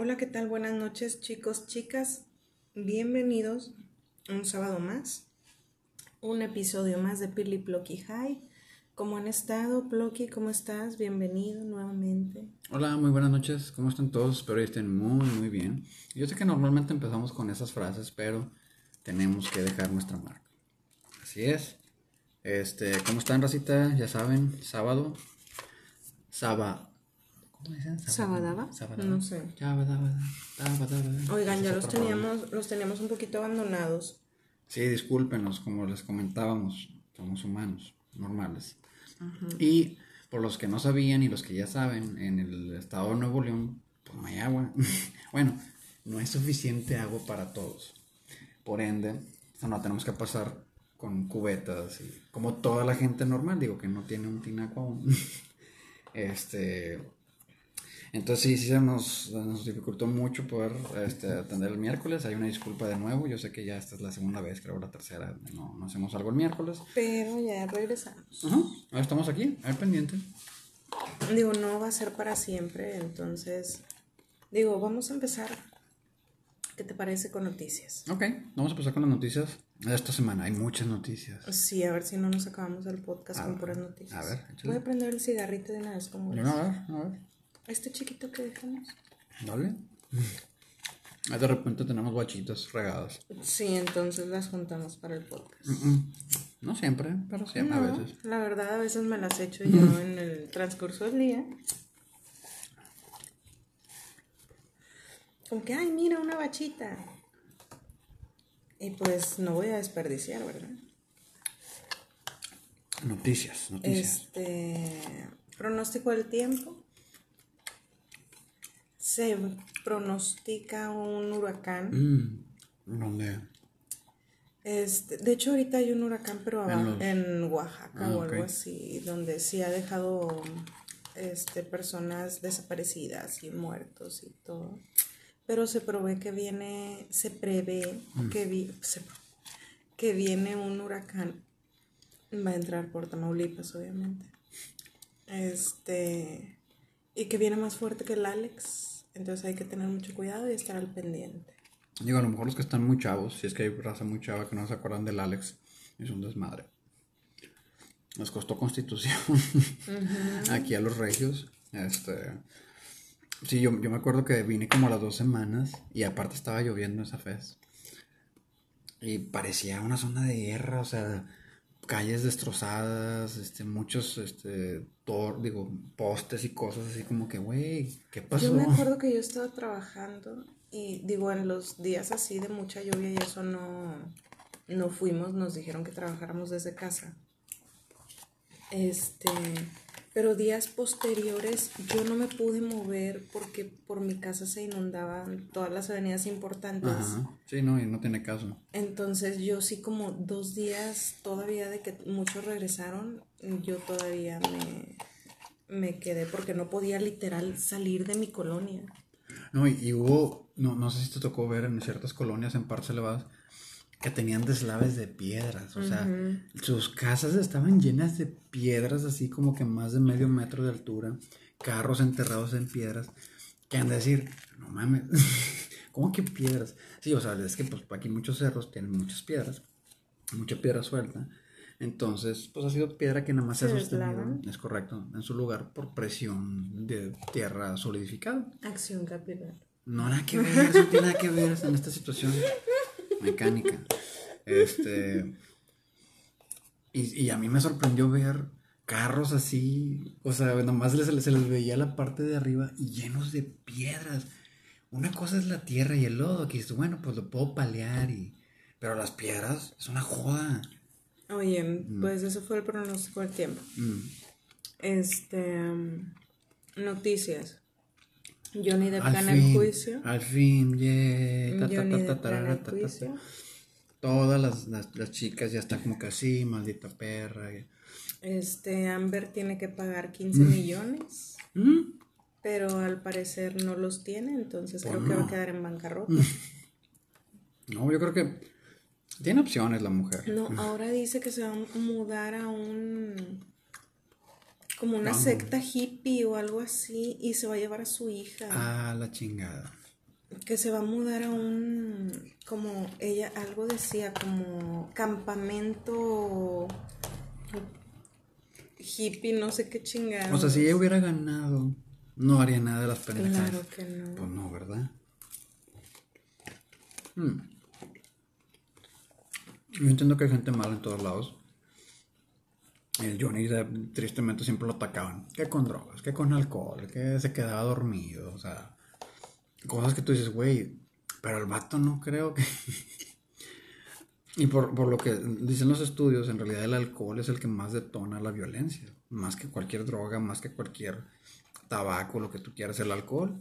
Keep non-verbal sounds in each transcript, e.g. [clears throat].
Hola, ¿qué tal? Buenas noches, chicos, chicas. Bienvenidos un sábado más. Un episodio más de Pili Plocky High. ¿Cómo han estado, Plocky? ¿Cómo estás? Bienvenido nuevamente. Hola, muy buenas noches. ¿Cómo están todos? Espero que estén muy, muy bien. Yo sé que normalmente empezamos con esas frases, pero tenemos que dejar nuestra marca. Así es. Este, ¿cómo están, racita? Ya saben, sábado. Sábado. ¿Cómo dicen? ¿Sabadaba? Sabadaba. No sé. Sabadaba, sabadaba. Oigan, ya los teníamos, los teníamos un poquito abandonados. Sí, discúlpenos, como les comentábamos, somos humanos, normales. Y por los que no sabían y los que ya saben, en el estado de Nuevo León, pues no hay agua. [laughs] bueno, no hay suficiente agua para todos. Por ende, o sea, no tenemos que pasar con cubetas y como toda la gente normal, digo que no tiene un tinaco aún. [laughs] este, entonces sí, sí se nos, nos dificultó mucho poder este, atender el miércoles. Hay una disculpa de nuevo. Yo sé que ya esta es la segunda vez, creo la tercera. No, no hacemos algo el miércoles. Pero ya regresamos. Ajá, ahora estamos aquí, al pendiente. Digo, no va a ser para siempre, entonces, digo, vamos a empezar. ¿Qué te parece con noticias? Ok, vamos a empezar con las noticias de esta semana. Hay muchas noticias. Sí, a ver si no nos acabamos el podcast A con ver, puras noticias. a ver, échale. Voy a prender el cigarrito de una vez como No, a ver, a ver. Este chiquito que dejamos. Dale. Ahí de repente tenemos guachitas regadas. Sí, entonces las juntamos para el podcast. Mm, mm. No siempre, pero siempre a veces. La verdad, a veces me las echo yo en el transcurso del día. Como que, ay, mira, una bachita. Y pues no voy a desperdiciar, ¿verdad? Noticias, noticias. Este pronóstico del tiempo. Se pronostica un huracán. Mm, ¿Dónde? Este, de hecho, ahorita hay un huracán, pero En los- en Oaxaca Ah, o algo así, donde sí ha dejado este, personas desaparecidas y muertos y todo. Pero se prevé que viene, se prevé Mm. que, vi- se- que viene un huracán. Va a entrar por Tamaulipas, obviamente. Este, y que viene más fuerte que el Alex. Entonces hay que tener mucho cuidado y estar al pendiente. Digo, a lo mejor los que están muy chavos, si es que hay raza muy chava que no se acuerdan del Alex, es un desmadre. Nos costó constitución [laughs] aquí a los regios. Este, sí, yo, yo me acuerdo que vine como a las dos semanas y aparte estaba lloviendo esa vez. Y parecía una zona de guerra, o sea, calles destrozadas, este, muchos, este, tor- digo, postes y cosas así como que, güey, ¿qué pasó? Yo me acuerdo que yo estaba trabajando y digo, en los días así de mucha lluvia y eso no, no fuimos, nos dijeron que trabajáramos desde casa. Este, pero días posteriores yo no me pude mover porque por mi casa se inundaban todas las avenidas importantes. Ajá, sí, no, y no tiene caso. Entonces yo sí como dos días todavía de que muchos regresaron, yo todavía me, me quedé porque no podía literal salir de mi colonia. No, y, y hubo, no, no sé si te tocó ver en ciertas colonias en partes elevadas que tenían deslaves de piedras, o sea, sus casas estaban llenas de piedras, así como que más de medio metro de altura, carros enterrados en piedras, que han de decir, no mames, [laughs] ¿cómo que piedras? Sí, o sea, es que pues aquí muchos cerros tienen muchas piedras, mucha piedra suelta, entonces, pues ha sido piedra que nada más se ha sostenido, deslavan. es correcto, en su lugar por presión de tierra solidificada. Acción capital. No, nada que ver, eso tiene nada que ver en esta situación mecánica. Este. Y, y a mí me sorprendió ver carros así, o sea, nomás les- se les veía la parte de arriba y llenos de piedras. Una cosa es la tierra y el lodo, que dices, bueno, pues lo puedo palear y... Pero las piedras es una joda. Oye, pues eso fue el pronóstico del tiempo. Mm. Este, um, noticias. Johnny Depp Al gana el juicio. al fin, yeah. ta, ta, Johnny ta, Depp ta, gana tarara, el ta, ta, ta. juicio. Todas las, las, las chicas ya están como que así, maldita perra. Este, Amber tiene que pagar 15 millones, Mm. pero al parecer no los tiene, entonces Pues creo que va a quedar en bancarrota. No, yo creo que tiene opciones la mujer. No, ahora dice que se va a mudar a un como una secta hippie o algo así y se va a llevar a su hija. Ah, la chingada. Que se va a mudar a un, como ella algo decía, como campamento hippie, no sé qué chingada. O sea, si ella hubiera ganado, no haría nada de las pendejadas. Claro que no. Pues no, ¿verdad? Hmm. Yo entiendo que hay gente mala en todos lados. El Johnny tristemente siempre lo atacaban. Que con drogas, que con alcohol, que se quedaba dormido. O sea, cosas que tú dices, güey, pero el vato no creo que... [laughs] y por, por lo que dicen los estudios, en realidad el alcohol es el que más detona la violencia. Más que cualquier droga, más que cualquier tabaco, lo que tú quieras, el alcohol.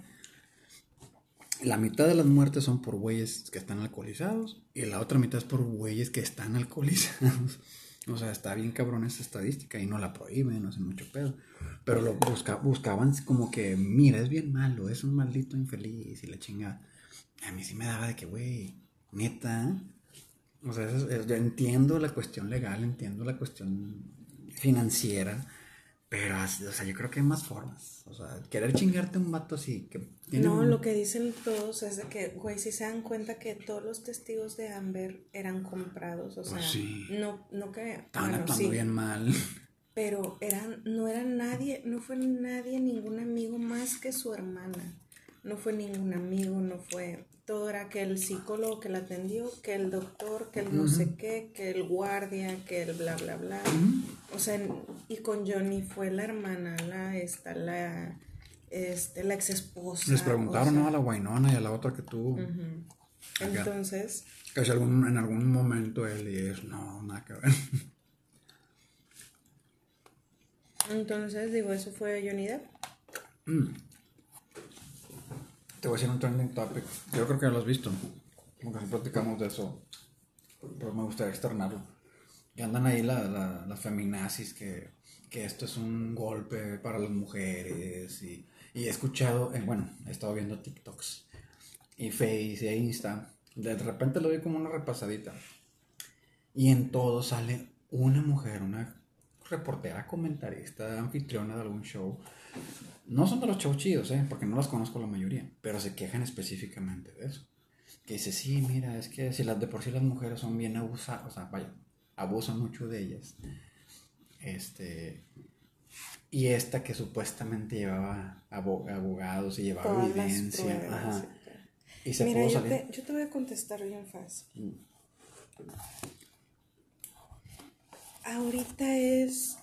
La mitad de las muertes son por güeyes que están alcoholizados y la otra mitad es por güeyes que están alcoholizados. [laughs] O sea, está bien cabrón esa estadística y no la prohíben, no hacen mucho pedo. Pero lo busca, buscaban como que, mira, es bien malo, es un maldito infeliz y la chinga. A mí sí me daba de que, güey, neta. O sea, es- yo entiendo la cuestión legal, entiendo la cuestión financiera, pero, o sea, yo creo que hay más formas. O sea, querer chingarte un vato así que tiene No, un- lo que dicen todos es de que, güey, si se dan cuenta que todos los testigos de Amber eran comprados, o sea, Pues sí. no, no que, Estaban bueno, actuando sí, bien mal. pero eran, no era nadie, no fue nadie, ningún amigo más que su hermana, no fue ningún amigo, no fue, todo era que el psicólogo que la atendió, que el doctor, que el no sé qué, que el guardia, que el bla, bla, bla, o sea, y con Johnny fue la hermana, la, esta, la, este, la ex esposa. Les preguntaron ¿no? a la Guainona y a la otra que tuvo. Entonces, Que si algún, en algún momento él y ellos, no, nada que ver. entonces digo, eso fue Johnny Depp. Te voy a decir un trending topic. Yo creo que ya lo has visto. Como que si platicamos de eso. Pero me gustaría externarlo. Y andan ahí la- la- las feminazis que, que esto es un golpe para las mujeres. Y, y he escuchado, eh, bueno, he estado viendo TikToks y Face y Insta. De repente lo doy como una repasadita. Y en todo sale una mujer, una reportera, comentarista, anfitriona de algún show. No son de los chidos, ¿eh? porque no las conozco la mayoría, pero se quejan específicamente de eso. Que dice, sí, mira, es que si las de por sí las mujeres son bien abusadas, o sea, vaya, abusan mucho de ellas. Este. Y esta que supuestamente llevaba abo- abogados y llevaba Todas evidencia. pruebas ajá, y se Mira, pudo yo salir. te, yo te voy a contestar bien fácil. Ahorita es,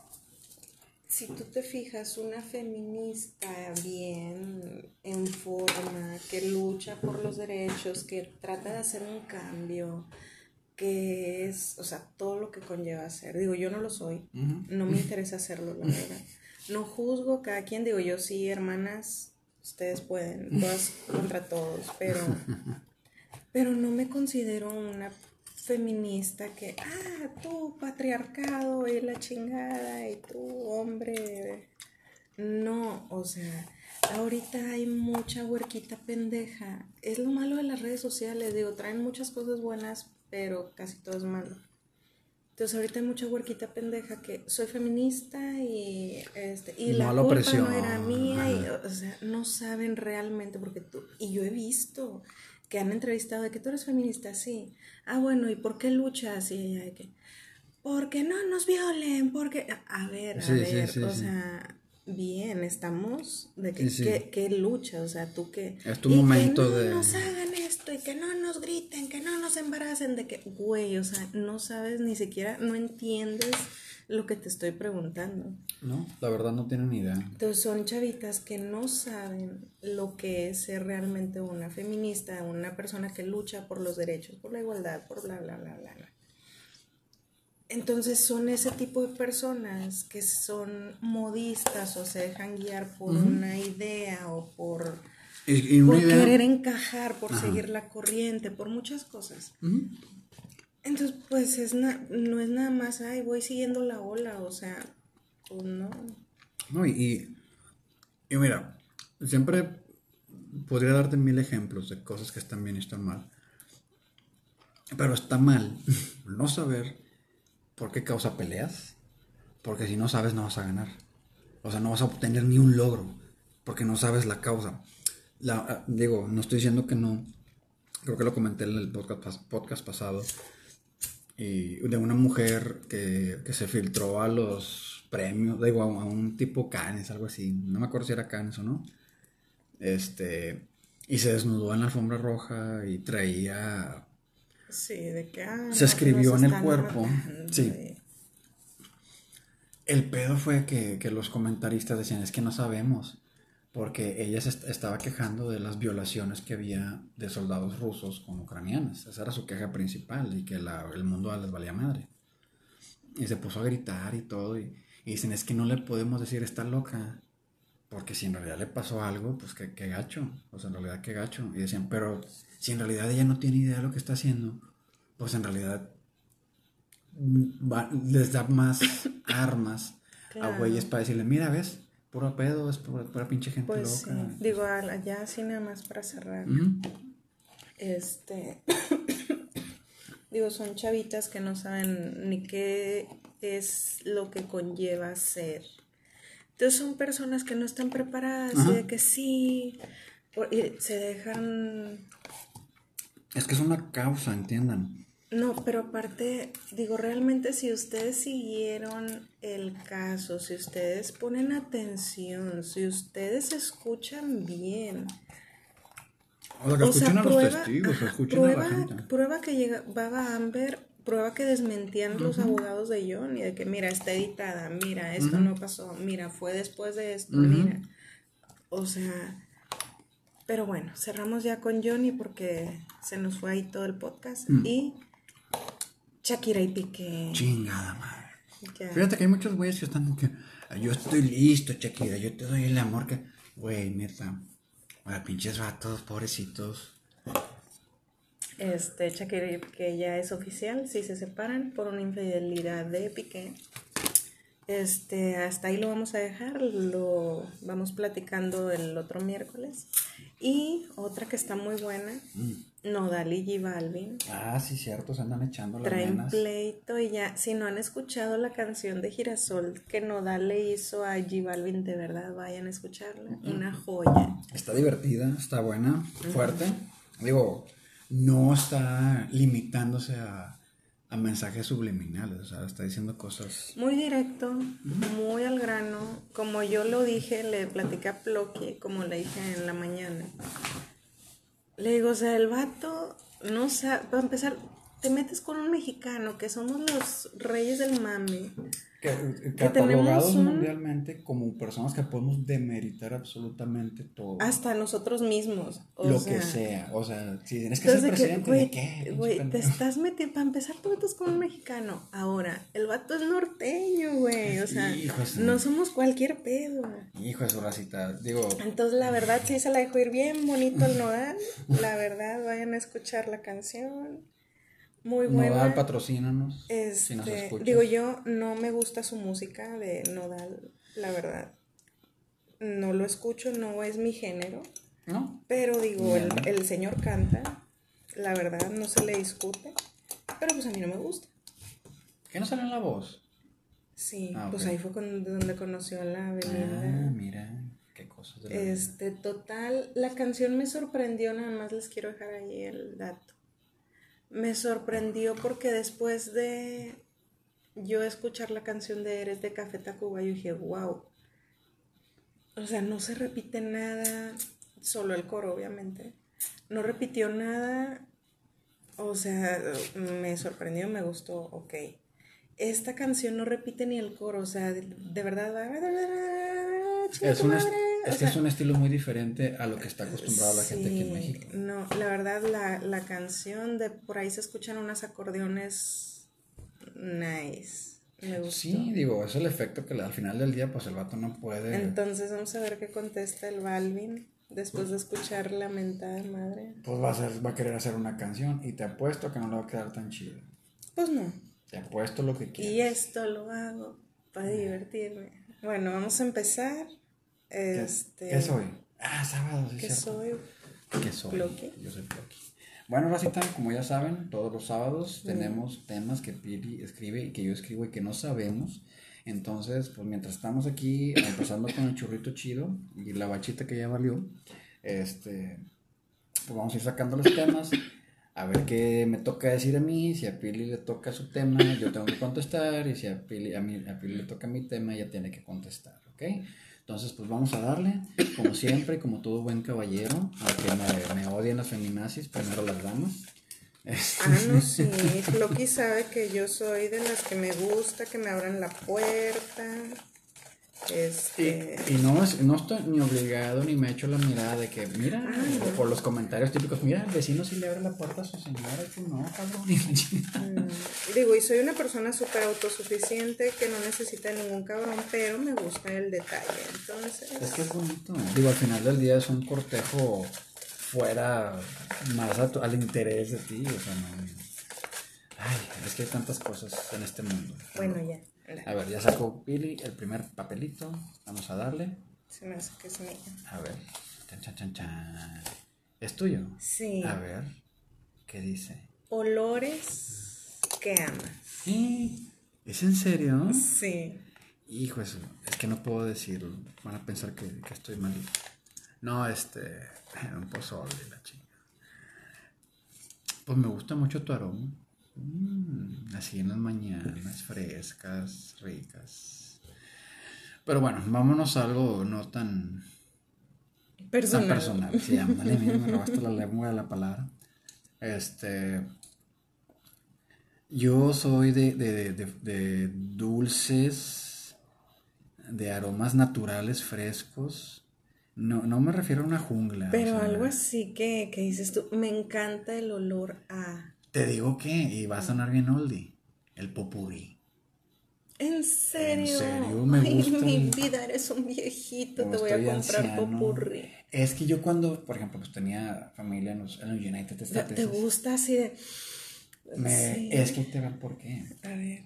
si tú te fijas, una feminista bien en forma, que lucha por los derechos, que trata de hacer un cambio, que es, o sea, todo lo que conlleva hacer. Digo, yo no lo soy, no me interesa hacerlo, la verdad. No juzgo cada quien, digo yo sí, hermanas, ustedes pueden, todas contra todos, pero, [laughs] pero no me considero una feminista que, ah, tú patriarcado y la chingada y tú hombre. No, o sea, ahorita hay mucha huerquita pendeja. Es lo malo de las redes sociales, digo, traen muchas cosas buenas, pero casi todo es malo. Entonces ahorita hay mucha huerquita pendeja que soy feminista y este y No la la culpa no era mía y, o sea, no saben realmente porque tú y yo he visto que han entrevistado de que tú eres feminista, sí. Ah, bueno, ¿y por qué luchas? Y ella de que porque no nos violen, porque a ver, a Sí, ver, sí, o sea, bien, estamos de que, que, que lucha, o sea, tú que Es tu y momento que no de- nos hagan esto y que no nos griten, que no nos embaracen, de que, güey, o sea, no sabes ni siquiera, no entiendes lo que te estoy preguntando. No, la verdad no tienen ni idea. Entonces son chavitas que no saben lo que es ser realmente una feminista, una persona que lucha por los derechos, por la igualdad, por bla, bla, bla, bla. bla. Entonces son ese tipo de personas que son modistas o se dejan guiar por una idea o por, Y, y por idea. querer encajar, por seguir la corriente, por muchas cosas. Ujú. Entonces, pues es na- no es nada más, ay, voy siguiendo la ola, o sea, pues no. No, y, y, mira, siempre podría darte mil ejemplos de cosas que están bien y están mal. Pero está mal [laughs] no saber por qué causa peleas, porque si no sabes no vas a ganar. O sea, no vas a obtener ni un logro porque no sabes la causa. La, ah, digo, no estoy diciendo que no. Creo que lo comenté en el podcast, podcast pasado. Y de una mujer que, que se filtró a los premios, digo, a, un tipo Cannes, algo así. No me acuerdo si era Cannes o no. Este. Y se desnudó en la alfombra roja y traía. Sí, de que. Ah, se escribió en el cuerpo. Sí. El pedo fue que, que los comentaristas decían: es que no sabemos porque ella se estaba quejando de las violaciones que había de soldados rusos con ucranianas. Esa era su queja principal y que el mundo les valía madre. Y se puso a gritar y todo. Y, dicen, es que no le podemos decir está loca. Porque si en realidad le pasó algo, pues qué, gacho. O sea, en realidad qué gacho. Y decían, pero si en realidad ella no tiene idea de lo que está haciendo, pues en realidad les da más [coughs] armas a güeyes para decirle, mira, ves, puro pedo, es pura, pinche gente pues loca. Sí. Digo, ya así nada más para cerrar. Este. [coughs] Digo, son chavitas que no saben ni qué es lo que conlleva ser. Entonces son personas que no están preparadas y de que sí, se dejan... Es que es una causa, entiendan. No, pero aparte, digo, realmente si ustedes siguieron el caso, si ustedes ponen atención, si ustedes escuchan bien. O, sea, a los testigos, escuchan prueba, a la gente. Prueba que llegaba Amber, prueba que desmentían los abogados de John y de que, mira, está editada, mira, esto no pasó, mira, fue después de esto, mira. O sea, pero bueno, cerramos ya con Johnny porque se nos fue ahí todo el podcast. Mm. Y Shakira y Piqué. Chingada madre. Fíjate que hay muchos güeyes que están que yo estoy listo, Shakira, yo te doy el amor que. Güey, neta. Bueno, pinches vatos, pobrecitos. Este, Shakira y Piqué ya es oficial, si se separan por una infidelidad de Piqué. Este, hasta ahí lo vamos a dejar, lo vamos platicando el otro miércoles. Y otra que está muy buena, mm. Nodal y G Balvin. Ah, sí, cierto, se andan echando las Traen pleito y ya, si no han escuchado la canción de Girasol que Nodal le hizo a G Balvin, de verdad, vayan a escucharla. Una joya. Está divertida, está buena, fuerte. Digo, no está limitándose a, a, mensajes subliminales, o sea, está diciendo cosas... Muy directo, muy al grano. Como yo lo dije, le platicé a Ploqui, como le dije en la mañana le digo, o sea, el vato, no sabe, para empezar, te metes con un mexicano, que somos los reyes del mame. Eh, catalogados mundialmente como personas que podemos demeritar absolutamente todo. Hasta nosotros mismos. lo que sea. O sea, si tienes que ser presidente, ¿de qué? Güey, te estás metiendo, para empezar, tú metes con un mexicano. Ahora, el vato es norteño, güey. O sea, no somos cualquier pedo. Hijo de su racita, digo. Entonces, la verdad, sí se la dejó ir bien bonito el nodal. La verdad, vayan a escuchar la canción. Muy buena. Nodal, patrocínanos. Este, digo, yo no me gusta su música de Nodal, la verdad. No lo escucho, no es mi género. ¿No? Pero digo, el, señor canta, la verdad, no se le discute. Pero pues a mí no me gusta. ¿Qué no sale en la voz? Sí, ah, pues ahí fue donde conoció a la avenida. Ah, mira, qué cosas. este, total, la canción me sorprendió, nada más les quiero dejar ahí el dato me sorprendió porque después de yo escuchar la canción de Eres de Café Tacuba, yo dije, wow. O sea, no se repite nada, solo el coro, obviamente. No repitió nada. O sea, me sorprendió, me gustó, ok. Esta canción no repite ni el coro, o sea, de, verdad. Es una, es que es un estilo muy diferente a lo que está acostumbrada la gente aquí en México. No, la verdad, la, la canción de por ahí se escuchan unos acordeones nice. Me gustó. Sí, digo, es el efecto que al final del día, pues el vato no puede. Entonces, vamos a ver qué contesta el Balvin después de escuchar la mentada madre. Pues va a, ser, va a querer hacer una canción y te apuesto que no le va a quedar tan chido. Pues no. Te apuesto lo que quieras. Y esto lo hago para divertirme. Bueno, vamos a empezar. Este, ¿Qué, soy? Ah, sábado, ¿Qué soy? ¿Qué soy? Yo soy Floki. Bueno, Rosita, como ya saben, todos los sábados tenemos temas que Piri escribe y que yo escribo y que no sabemos. Entonces, pues mientras estamos aquí, [coughs] empezando con el churrito chido y la bachita que ya valió, este, pues vamos a ir sacando los temas, a ver qué me toca decir a mí, si a Pili le toca su tema, yo tengo que contestar, y si a Pili, a mí, a Pili le toca mi tema, ella tiene que contestar, ¿ok? Entonces, pues vamos a darle, como siempre, como todo buen caballero, aunque me, me odien las feminazis, primero las damas. Ah, no, sí. Loki sabe que yo soy de las que me gusta que me abran la puerta. Este... Y, no, no estoy ni obligado ni me echo la mirada de que, mira, ah, por los comentarios típicos, mira, el vecino sí le abre la puerta a su señora y tú no, cabrón. [laughs] Mm, digo, y soy una persona súper autosuficiente que no necesita ningún cabrón, pero me gusta el detalle, entonces... Es que es bonito. Digo, al final del día es un cortejo fuera más al interés de ti, o sea, no... Ay, es que hay tantas cosas en este mundo. Bueno, ya. A ver, ya sacó Billy el primer papelito. Vamos a darle. Se me hace que es mío. A ver. Chan, chan, chan, chan. ¿Es tuyo? Sí. A ver. ¿Qué dice? Olores que amas. ¿Es en serio? Sí. Hijo, eso, es que no puedo decirlo. Van a pensar que, que estoy malito. No, este. Un pozole, la chica. Pues me gusta mucho tu aroma. Mm, así en las mañanas, frescas, ricas. Pero bueno, vámonos a algo no tan personal. Tan personal. Sí, me robaste la lengua de la palabra. Este. Yo soy de, de, de, de dulces, de aromas naturales, frescos. No, no me refiero a una jungla. Pero algo así que, que dices tú, me encanta el olor a te digo que, y va a sonar bien oldie, el popurrí. ¿En serio? En serio, me Ay, gusta. mi vida, eres un viejito, te voy a comprar popurrí. Es que yo cuando, por ejemplo, pues tenía familia en los, United States. ¿Te gusta así de...? Me, Es que te van por qué. A ver.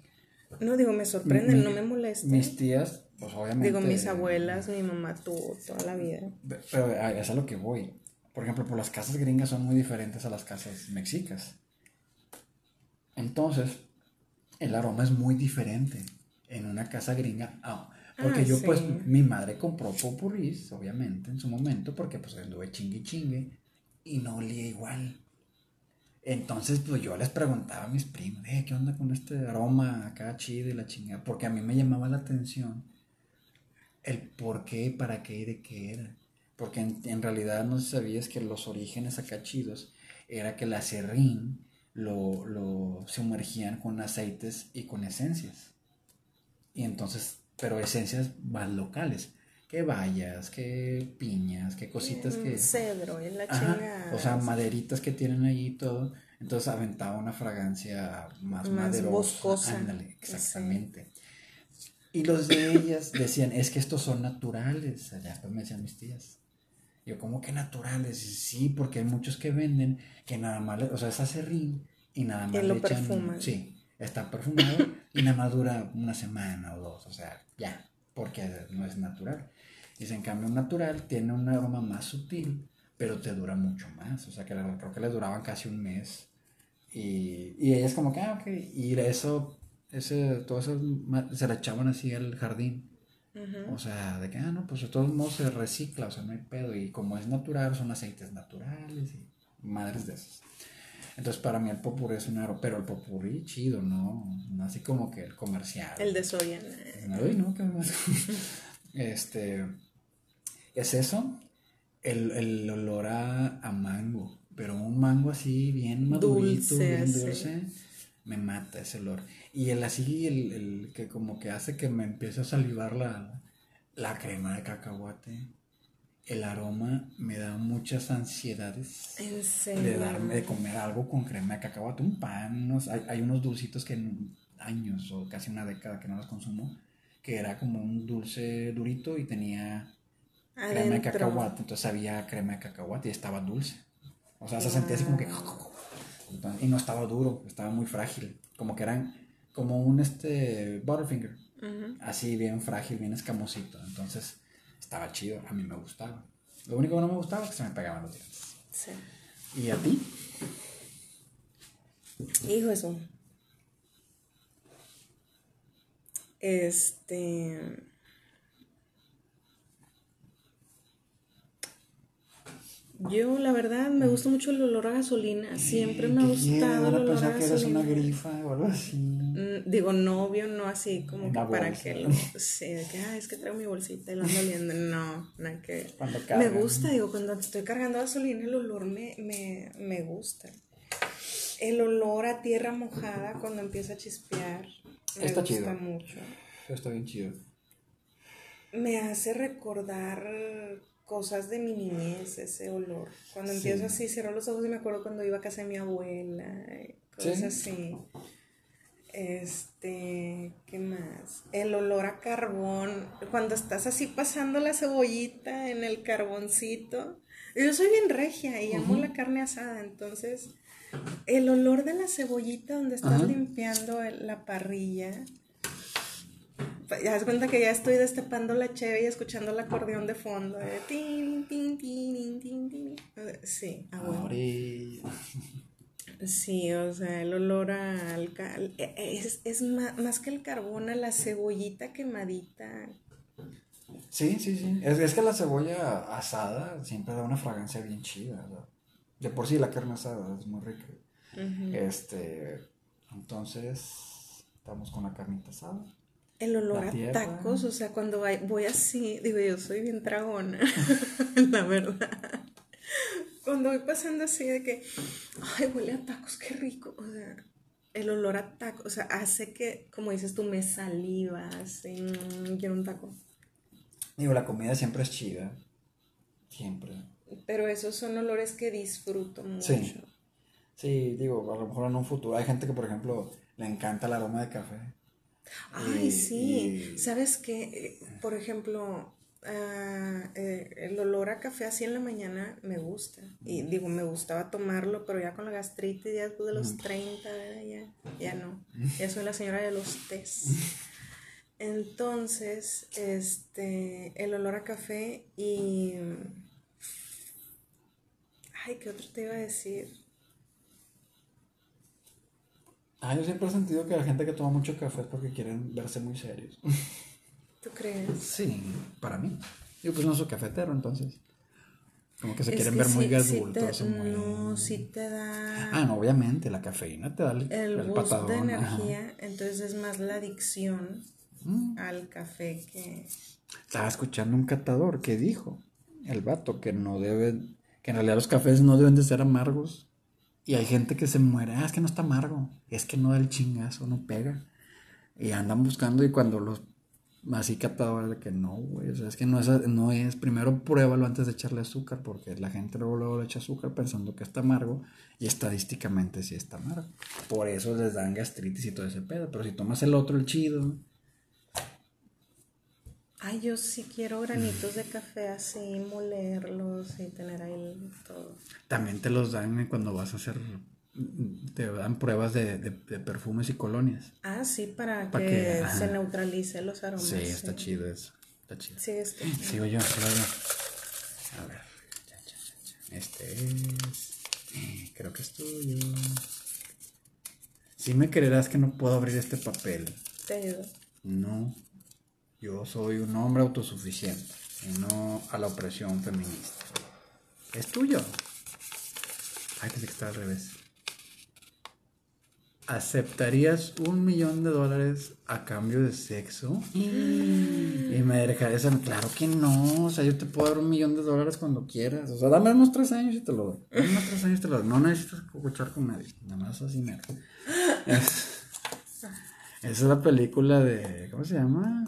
No, digo, me sorprende, no me molesta. Mis tías, pues obviamente... Digo, mis abuelas, mi mamá tuvo toda la vida. Pero es a lo que voy. Por ejemplo, pues las casas gringas son muy diferentes a las casas mexicas. Entonces, el aroma es muy diferente en una casa gringa. Porque ah, yo, pues, mi madre compró popurris, obviamente, en su momento, porque pues anduve chingue chingue y no olía igual. Entonces, pues yo les preguntaba a mis primos, eh, ¿qué onda con este aroma acá chido y la chingada? Porque a mí me llamaba la atención el por qué, para qué y de qué era. Porque en, en realidad no sabías que los orígenes acá chidos era que la serrín lo, lo sumergían con aceites y con esencias. Y entonces, pero esencias más locales. Que bayas, que piñas, que cositas que... Cedro, en la chingada. O sea, maderitas que tienen allí y todo. Entonces aventaba una fragancia más, más Boscosa. Ándale, exactamente. Y los de ellas decían, es que estos son naturales. Allá me decían mis tías. Yo, ¿cómo que naturales? Sí, porque hay muchos que venden que nada más, o sea, es acerrín y nada más. perfuman. Sí, está perfumado [laughs] y nada más dura una semana o dos, o sea, ya, porque no es natural. Dice, en cambio, natural tiene un aroma más sutil, pero te dura mucho más, o sea, que creo que le duraban casi un mes. Y, y ellas como que, ah, ok, y eso, ese, todo eso se la echaban así al jardín o sea, de que, ah, no, pues de todos modos se recicla, o sea, no hay pedo. Y como es natural, son aceites naturales y madres de esas. Entonces, para mí el popurrí es un aro, pero el popurrí chido, ¿no? no así como que el comercial. El de soya. no, ¿qué más? [laughs] este, es eso, el, el olor a, a, mango, pero un mango así bien madurito, dulce, bien dulce, me mata ese olor. Y el así, el, el, que como que hace que me empiece a salivar la, la crema de cacahuate. El aroma me da muchas ansiedades. ¿En serio? De darme, de comer algo con crema de cacahuate, un pan, hay, hay, unos dulcitos que en años o casi una década que no los consumo, que era como un dulce durito y tenía crema de cacahuate, entonces había crema de cacahuate y estaba dulce. O sea, se sentía así como que... y no estaba duro, estaba muy frágil, como que eran como un este Butterfinger. Así bien frágil, bien escamosito. Entonces estaba chido, a mí me gustaba. Lo único que no me gustaba es que se me pegaban los dientes. Sí. ¿Y a ti? Hijo eso. Este. Yo, la verdad, me gusta mucho el olor a gasolina. Siempre me ha gustado el olor a que eres gasolina. una grifa o algo así. Mm, Digo, novio, no así como que para que lo. Sí, de que, ah, es que traigo mi bolsita y lo ando oliendo. No, nada que Me gusta, digo, cuando estoy cargando gasolina, el olor me, me, me gusta. El olor a tierra mojada cuando empieza a chispear. Me Está gusta chido. mucho. Está bien chido. Me hace recordar cosas de mi niñez, ese olor. Cuando Sí. empiezo así, cierro los ojos y me acuerdo cuando iba a casa de mi abuela, cosas Sí. así. Este, ¿qué más? El olor a carbón, cuando estás así pasando la cebollita en el carboncito. Yo soy bien regia y amo la carne asada, entonces el olor de la cebollita donde estás limpiando la parrilla. Ya das cuenta que ya estoy destapando la cheve y escuchando el acordeón de fondo. de tin, tin, tin, tin, tin. Sí, a huevo. Ahorita. Sí, o sea, el olor a alcal es, es ma- más, que el carbón, a la cebollita quemadita. Sí, sí, sí. Es, es que la cebolla asada siempre da una fragancia bien chida. De por sí la carne asada es muy rica. Este, entonces, estamos con la carnita asada. El olor a tierra. tacos, o sea, cuando voy así, digo, yo soy bien tragona, [laughs] la verdad. Cuando voy pasando así de que, ay, huele a tacos, qué rico, o sea, el olor a tacos, o sea, hace que, como dices tú, me saliva, así, mm, quiero un taco. Digo, la comida siempre es chida. Siempre. Pero esos son olores que disfruto mucho. Sí. Sí, digo, a lo mejor en un futuro. Hay gente que, por ejemplo, le encanta el aroma de café. Ay, Y- sí. y- ¿Sabes qué? Eh, Por ejemplo, ah, eh, el olor a café así en la mañana me gusta. Y digo, me gustaba tomarlo, pero ya con la gastritis, ya después de los 30, ¿verdad? ya, ya no. [laughs] Ya soy la señora de los tés. Entonces, este, el olor a café y... Ay, ¿qué otro te iba a decir? Ah, yo siempre he sentido que la gente que toma mucho café es porque quieren verse muy serios. [laughs] ¿Tú crees? Sí, para mí. Yo pues no soy cafetero, entonces. Como que se Es quieren que ver muy sí te- muy- No, sí te da... Ah, no, obviamente, la cafeína te da el, el, el boost patadón. de ajá. energía, entonces es más la adicción Mm. al café que... Estaba escuchando un catador que dijo, el vato, que no debe, que en realidad los cafés no deben de ser amargos. Y hay gente que se muere, ah, es que no está amargo, es que no da el chingazo, no pega. Y andan buscando y cuando los, así catadores de que no, güey, o sea, es que no es, no es, primero pruébalo antes de echarle azúcar, porque la gente luego, luego le echa azúcar pensando que está amargo y estadísticamente sí está amargo. Por eso les dan gastritis y todo ese pedo, pero si tomas el otro, el chido, Ay, yo sí quiero granitos de café así, molerlos y tener ahí todo. También te los dan cuando vas a hacer, te dan pruebas de, de- de perfumes y colonias. Ah, sí, para, Pa' que, se neutralice los aromas. Sí, está chido eso. Está chido. Sí, está Sigo yo, sigo yo. A ver. Este es. eh, Creo que es tuyo. Si me creerás que no puedo abrir este papel. Te ayudo. No. Yo soy un hombre autosuficiente y no a la opresión feminista. Es tuyo. Ay, que está al revés. ¿Aceptarías un millón de dólares a cambio de sexo? Y me dejarías en claro que no. O sea, yo te puedo dar un millón de dólares cuando quieras. O sea, dame unos tres años y te lo doy. Dame unos tres años y te lo doy. No necesitas escuchar con nadie. Nada más así mero. Es- esa es la película de. ¿Cómo se llama?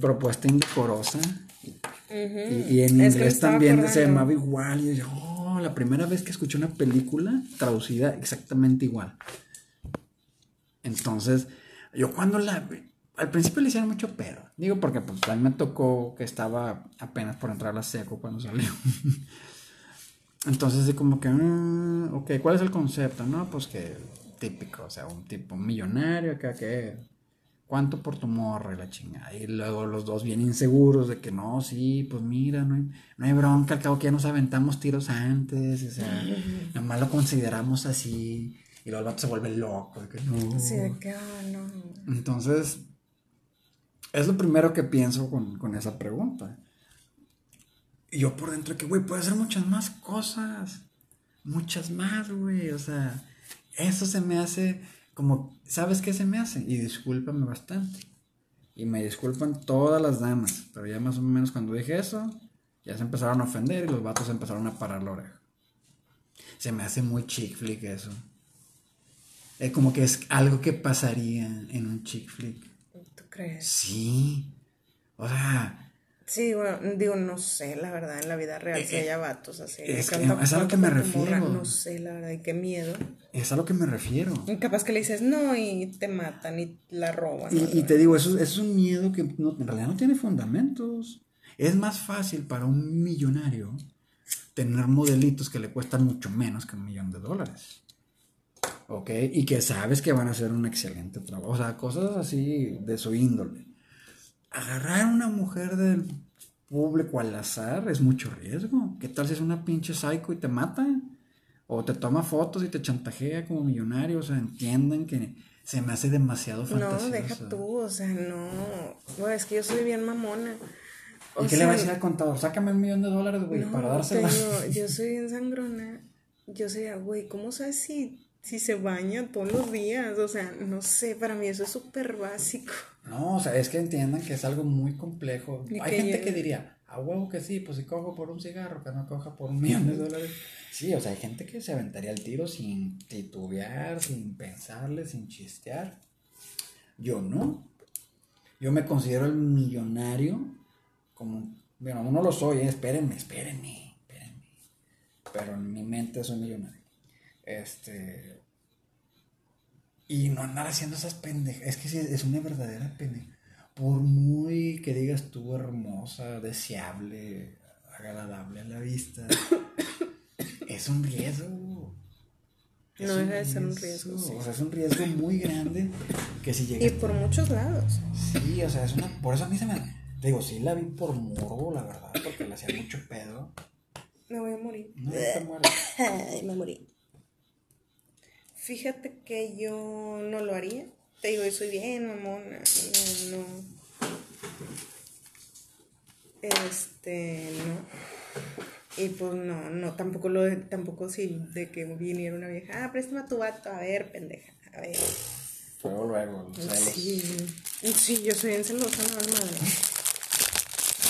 Propuesta indecorosa. Y, y en Es inglés también se llamaba igual. Y yo oh, la primera vez que escuché una película traducida exactamente igual. Entonces, yo cuando la. Al principio le hicieron mucho pedo. Digo, porque pues a mí me tocó que estaba apenas por entrar a la seco cuando salió. [laughs] Entonces, así como que, mm, ok, ¿cuál es el concepto? No, pues que típico, o sea, un tipo millonario acá que, ¿cuánto por tu morra y la chingada? Y luego los dos bien inseguros de que no, sí, pues mira, no hay, no hay bronca, al cabo que ya nos aventamos tiros antes, o sea, nomás lo consideramos así, y luego el vato se vuelve loco, de que no. Sí, de que, ah, no. Entonces, Es lo primero que pienso con, con esa pregunta. Y yo por dentro que, güey, puede hacer muchas más cosas. Muchas más, güey. O sea, eso se me hace como, ¿sabes qué se me hace? Y discúlpame bastante. Y me disculpan todas las damas. Pero ya más o menos cuando dije eso, ya se empezaron a ofender y los vatos empezaron a parar la oreja. Se me hace muy chick flick eso. Es como que es algo que pasaría en un chick flick. ¿Tú crees? Sí. O sea, Sí, bueno, digo, no sé, la verdad, en la vida real, si haya vatos así. es, que, es a lo que me refiero. no sé, la verdad, y qué miedo. Es a lo que me refiero. Y capaz que le dices no y te matan y la roban. Y, te digo, eso, es un miedo que no, en realidad no tiene fundamentos. Es más fácil para un millonario tener modelitos que le cuestan mucho menos que un millón de dólares. ¿Ok? Y que sabes que van a hacer un excelente trabajo. O sea, cosas así de su índole agarrar a una mujer del público al azar es mucho riesgo. ¿Qué tal si es una pinche psycho y te mata? O te toma fotos y te chantajea como millonario. O sea, entiendan que se me hace demasiado fantasioso. No, deja tú, o sea, no. Bueno, es que yo soy bien mamona. ¿Y qué le va a decir al contador? Sácame un millón de dólares, güey, para dársela. yo [laughs] soy bien sangrona. Yo soy, güey, ¿cómo sabes si, si se baña todos los días? O sea, no sé, para mí eso es súper básico. No, o sea, es que entiendan que es algo muy complejo. Hay gente que diría, a huevo que sí, pues si cojo por un cigarro, que no coja por un millón de dólares. Sí, o sea, hay gente que se aventaría el tiro sin titubear, sin pensarle, sin chistear. Yo no. Yo me considero el millonario como, bueno, no lo soy, eh, espérenme, espérenme, espérenme. Pero en mi mente soy millonario. Este, y no andar haciendo esas pendejas. Es que sí, es una verdadera pendeja. Por muy que digas tú hermosa, deseable, agradable a la vista, [coughs] es un riesgo. no deja de ser un riesgo. O sea, es un riesgo muy grande que si llegas. Y por muchos lados. Sí, o sea, es una. Por eso a mí se me. Te digo, sí la vi por morbo, la verdad, porque le hacía mucho pedo. Me voy a morir. No, te mueres. [laughs] me morí. Fíjate que yo no lo haría. Te digo, yo soy bien mamona. No, no. Este, no. Y pues no, no, tampoco lo, tampoco sí, de que viniera una vieja, ah, préstame a tu vato, a ver, pendeja, a ver. Luego, luego, Sí, sí, yo soy bien celosa, no, madre.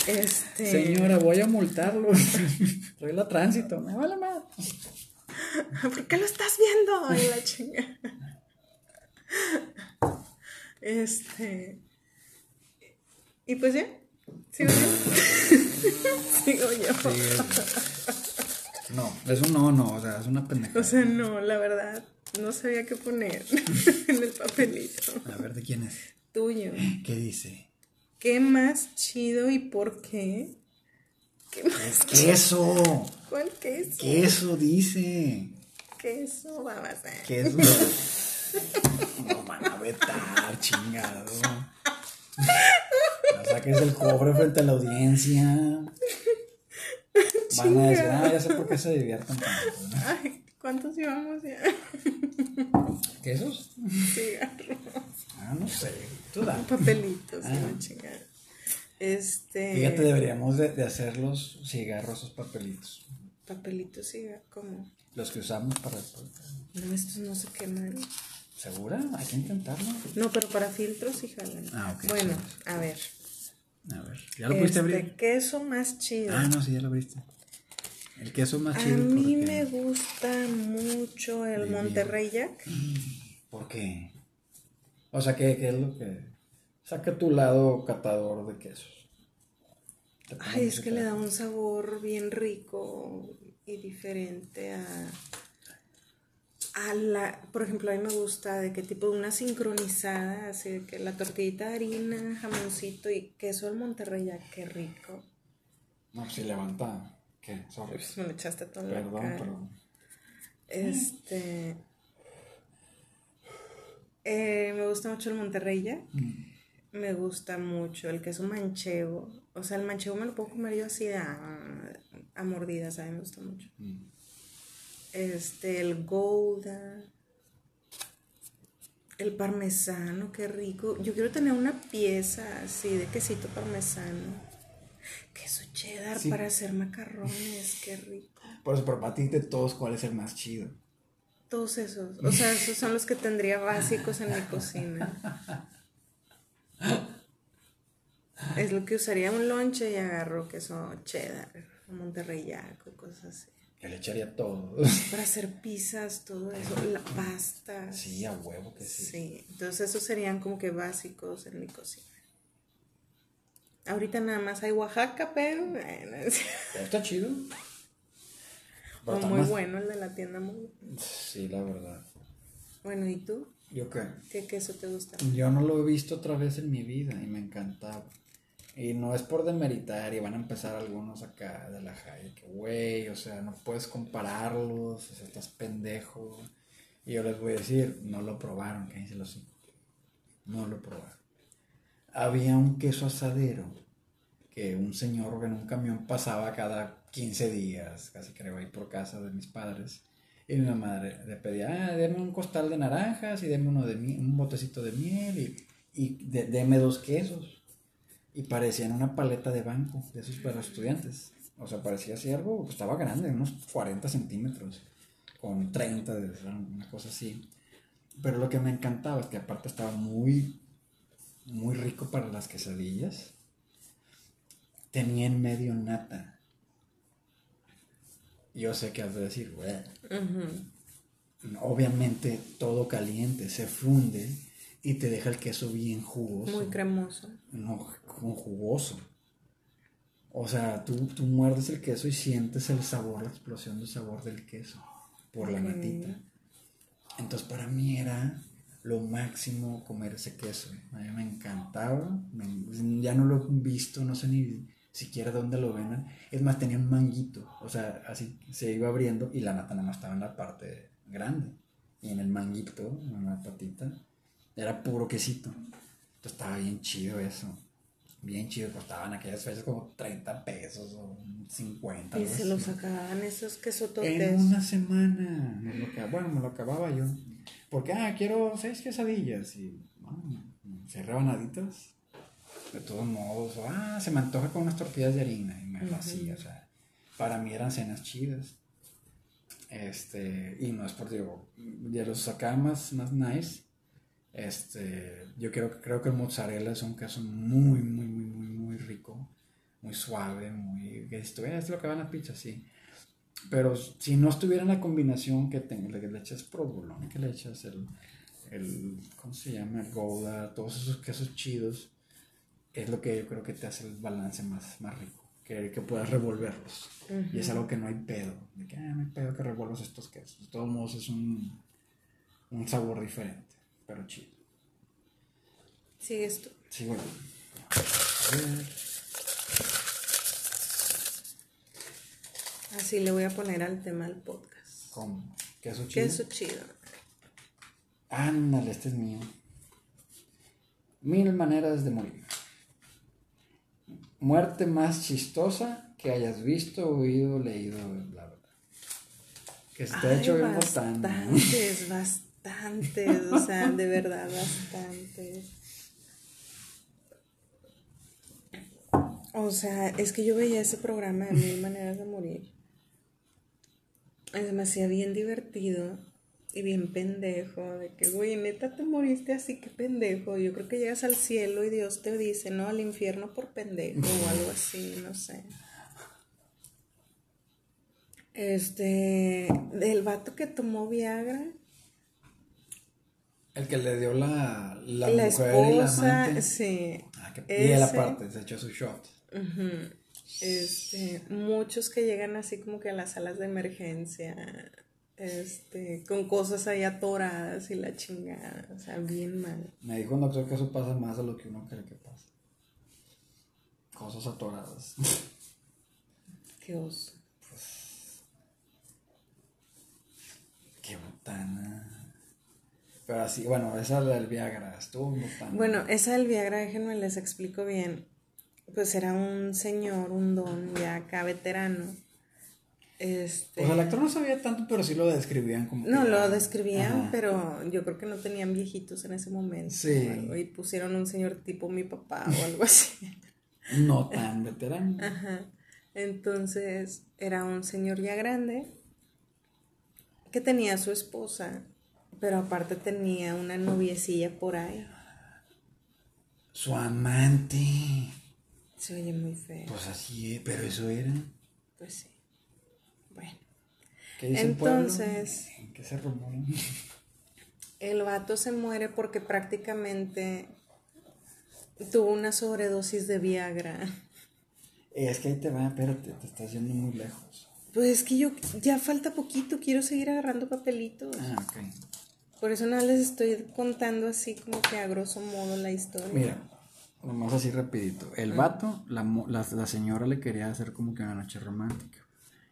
Este. Señora, voy a multarlo. [laughs] Soy la tránsito, me vale más. [laughs] ¿Por qué lo estás viendo? [laughs] Ay, la chinga. Este. Y pues ya. ¿Sigo yo? [laughs] Sigo yo. no, es un no, no, o sea, es una pendeja. O sea, no, la verdad, no sabía qué poner en el papelito. A ver, ¿de quién es? Tuyo. ¿Qué dice? ¿Qué más chido y por qué ¿Qué más? Queso. ¿Cuál queso? Queso dice. Queso, babas. Queso. no van a vetar, chingado. No saques el cobre frente a la audiencia. Van a decir, ah, ya sé por qué se divierten tanto. Ay, ¿cuántos llevamos ya? ¿Quesos? Cigarros. Ah, no sé. Tú da. Papelitos, ah. no. Este. Fíjate, deberíamos de, de hacer los cigarros, esos papelitos. Papelitos, cigarros, ¿cómo? Los que usamos para. No, estos no se queman. ¿Segura? Hay que intentarlo. No, pero para filtros sí jalan. Ah, ok. Bueno, a ver. A ver, ¿ya lo pudiste este, abrir? queso más chido. Ah, no, sí, ya lo abriste. El queso más chido. A mí me gusta mucho el Monterrey Jack. ¿Por qué? O sea, ¿qué, ¿qué, es lo que.? Saca tu lado catador de quesos. Ay, es que le da un sabor bien rico y diferente a, a la, por ejemplo, a mí me gusta de qué tipo, una sincronizada, así que la tortillita de harina, jamoncito y queso al Monterrey, ya qué rico. No, si levanta, ¿qué? Sorry. Pues me lo echaste todo Perdón, la perdón. Este... Eh, me gusta mucho el Monterrey ya. Mm me gusta mucho el queso manchego. O sea, el manchego me lo puedo comer yo así a, a mordidas, a mí me gusta mucho. Mm. Este, el Gouda. El parmesano, qué rico. Yo quiero tener una pieza así de quesito parmesano. Queso cheddar para hacer macarrones, qué rico. Por eso, pero para ti de todos, ¿cuál es el más chido? Todos esos. O sea, esos son los que tendría básicos en mi cocina. [laughs] Es lo que usaría un lonche y agarro queso cheddar, monterreyaco, cosas así. Que le echaría todo. Para hacer pizzas, todo eso, la pasta. Sí, a huevo que sí. Sí, entonces esos serían como que básicos en mi cocina. Ahorita nada más hay Oaxaca, pero bueno. [laughs] Está chido. muy bueno el de la tienda muy Sí, la verdad. Bueno, ¿y tú? ¿Yo qué? ¿Qué queso te gusta? Yo no lo he visto otra vez en mi vida y me encantaba. Y no es por demeritar y van a empezar algunos acá de la high, que güey, o sea, no puedes compararlos, o sea, estás pendejo. Y yo les voy a decir, no lo probaron, que lo sí. No lo probaron. Había un queso asadero que un señor en un camión pasaba cada 15 días, casi creo, ahí por casa de mis padres. Y mi madre le pedía, ah, deme un costal de naranjas y deme uno de un botecito de miel y, y deme dos quesos y parecían una paleta de banco de esos para estudiantes. O sea, parecía así algo, estaba grande, unos 40 centímetros, con 30, una cosa así. Pero lo que me encantaba es que aparte estaba muy, muy rico para las quesadillas. Tenía en medio nata. Yo sé que has de decir, güey. Obviamente todo caliente se funde y te deja el queso bien jugoso. Muy cremoso. No, como jugoso. O sea, tú, tú muerdes el queso y sientes el sabor, la explosión de sabor del queso por la natita. Entonces para mí era lo máximo comer ese queso. A mí me encantaba. ya no lo he visto, no sé ni siquiera dónde lo ven. Es más, tenía un manguito. O sea, así se iba abriendo y la nata nada más estaba en la parte grande. Y en el manguito, en la patita, era puro quesito. Entonces estaba bien chido eso. Bien chido, costaban aquellas fechas como 30 pesos o 50. Y se lo sacaban esos quesototes. En una semana. bueno, me lo acababa yo. Porque, ah, quiero seis quesadillas. Y, bueno, seis rebanaditas. De todos modos. ah, se me antoja con unas tortillas de harina. Y me lo hacía. O sea, para mí eran cenas chidas. Este, y no es por digo, ya los sacaba más, más nice este, yo creo, creo que el mozzarella es un queso muy, muy, muy, muy, muy rico, muy suave, muy... Esto es lo que van a pizza, sí. Pero si no estuviera en la combinación que tengo, que le echas provolone, que le echas el, el, ¿cómo se llama? El gouda, todos esos quesos chidos, es lo que yo creo que te hace el balance más, más rico, que, que puedas revolverlos. Y es algo que no hay pedo, de que ah, no hay pedo que revuelvas estos quesos. De todos modos es un, un sabor diferente pero chido. ¿Sigues tú? Sí, bueno. Así le voy a poner al tema del podcast. ¿Cómo? ¿Queso chido? Queso chido. Ándale, este es mío. Mil maneras de morir. Muerte más chistosa que hayas visto, oído, leído, bla, bla. Que ha hecho bien bastantes, bastantes [laughs] bastantes, o sea, de verdad, bastantes. O sea, es que yo veía ese programa de Mil Maneras de Morir. Es me hacía bien divertido y bien pendejo. De que, güey, neta te moriste así, que pendejo. Yo creo que llegas al cielo y Dios te dice, no, al infierno por pendejo o algo [laughs] así, no sé. Este, del vato que tomó Viagra el que le dio la, la, la mujer esposa, y la sí. Ah, que, y él aparte, se echó su shot. este, muchos que llegan así como que a las salas de emergencia, este, con cosas ahí atoradas y la chingada, o sea, bien mal. Me dijo un doctor que eso pasa más de lo que uno cree que pasa. Cosas atoradas. Qué oso. Pues, qué botana. Pero así, bueno, esa del Viagra estuvo Bueno, esa del Viagra, déjenme les explico bien. Pues era un señor, un don ya acá veterano, Este... O sea, el actor no sabía tanto, pero sí lo describían como. No, que lo describían, Ajá. pero yo creo que no tenían viejitos en ese momento. Sí. algo, Y pusieron un señor tipo mi papá o algo así. [laughs] No tan veterano. Ajá. Entonces era un señor ya grande que tenía a su esposa, pero aparte tenía una noviecilla por ahí. Su amante. Se oye muy feo. Pues así, es, pero eso era. Pues sí. Bueno. ¿Qué dice el? Entonces- ¿En qué se rumora? El vato se muere porque prácticamente tuvo una sobredosis de Viagra. Es que ahí te va, espérate, te estás yendo muy lejos. Pues es que yo ya falta poquito, quiero seguir agarrando papelitos. Ah, ok. Por eso nada les estoy contando así como que a grosso modo la historia. Mira, nomás así rapidito. El vato, la, la, la señora le quería hacer como que una noche romántica.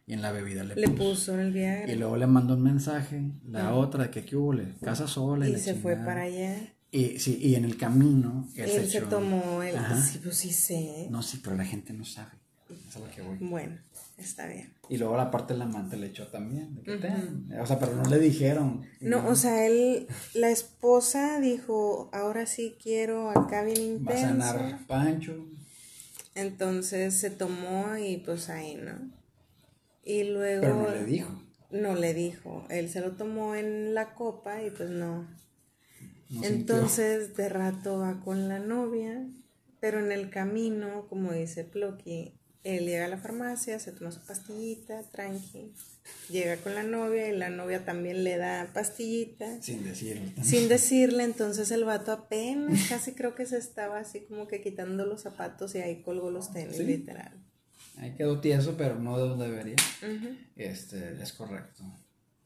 Y en la bebida le, Le puso. puso el Viagra Y luego le mandó un mensaje, la otra, de que aquí hubo, casa sola. y se fue para allá. Y, sí, y en el camino, él, Él se echó- tomó el... Ajá. Sí, pues sí sé. No, sí, pero la gente no sabe. Es a lo que voy. Bueno, está bien. Y luego la parte del amante le echó también. de que ten. O sea, pero no le dijeron. No, o sea, él, la esposa dijo, ahora sí quiero acá bien Va a intenso. sanar Pancho. Entonces se tomó y pues ahí, ¿no? Y luego... Pero no le dijo. No le dijo. Él se lo tomó en la copa y pues no. No Entonces de rato va con la novia, pero en el camino, como dice Plocky, él llega a la farmacia, se toma su pastillita, tranqui. Llega con la novia y la novia también le da pastillita. Sin decirlo. Sin decirle, entonces el vato apenas, casi creo que se estaba así como que quitando los zapatos y ahí colgó los tenis, Sí. literal. Ahí quedó tieso, pero no de donde debería. Ujú. Este, es correcto.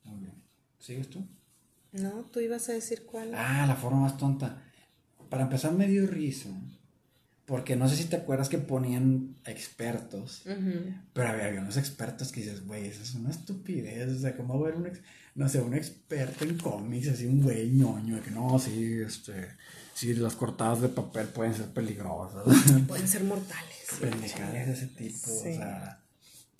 Muy bien. ¿Sigues tú? No, tú ibas a decir cuál. Ah, la forma más tonta. Para empezar me dio risa. Porque no sé si te acuerdas que ponían expertos. Pero había, había unos expertos que dices, güey, eso es una estupidez. O sea, ¿cómo ver un, ex- no sé, un experto en cómics, así un güey ñoño, de que no, sí, este, sí, las cortadas de papel pueden ser peligrosas. Pueden ser mortales. Pendejadas de ese tipo, Sí. o sea,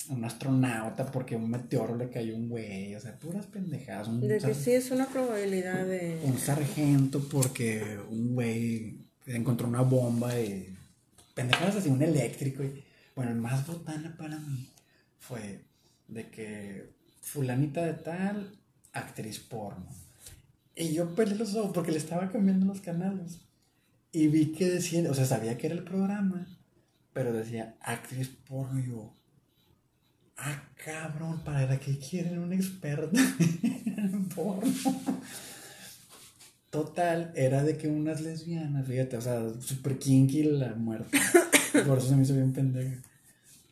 un astronauta porque un meteoro le cayó un güey, o sea, puras pendejadas. Un, De que sar- sí es una probabilidad de... un sargento porque un güey encontró una bomba y pendejadas así, un eléctrico. Y, bueno, el más botana para mí fue de que fulanita de tal, actriz porno. Y yo pelé los ojos porque le estaba cambiando los canales. Y vi que decía, o sea, sabía que era el programa, pero decía actriz porno. Y yo, ah, cabrón, ¿para qué quieren un experto en porno? Total, era de que unas lesbianas, fíjate, o sea, super kinky la muerte. Por eso se me hizo bien pendeja.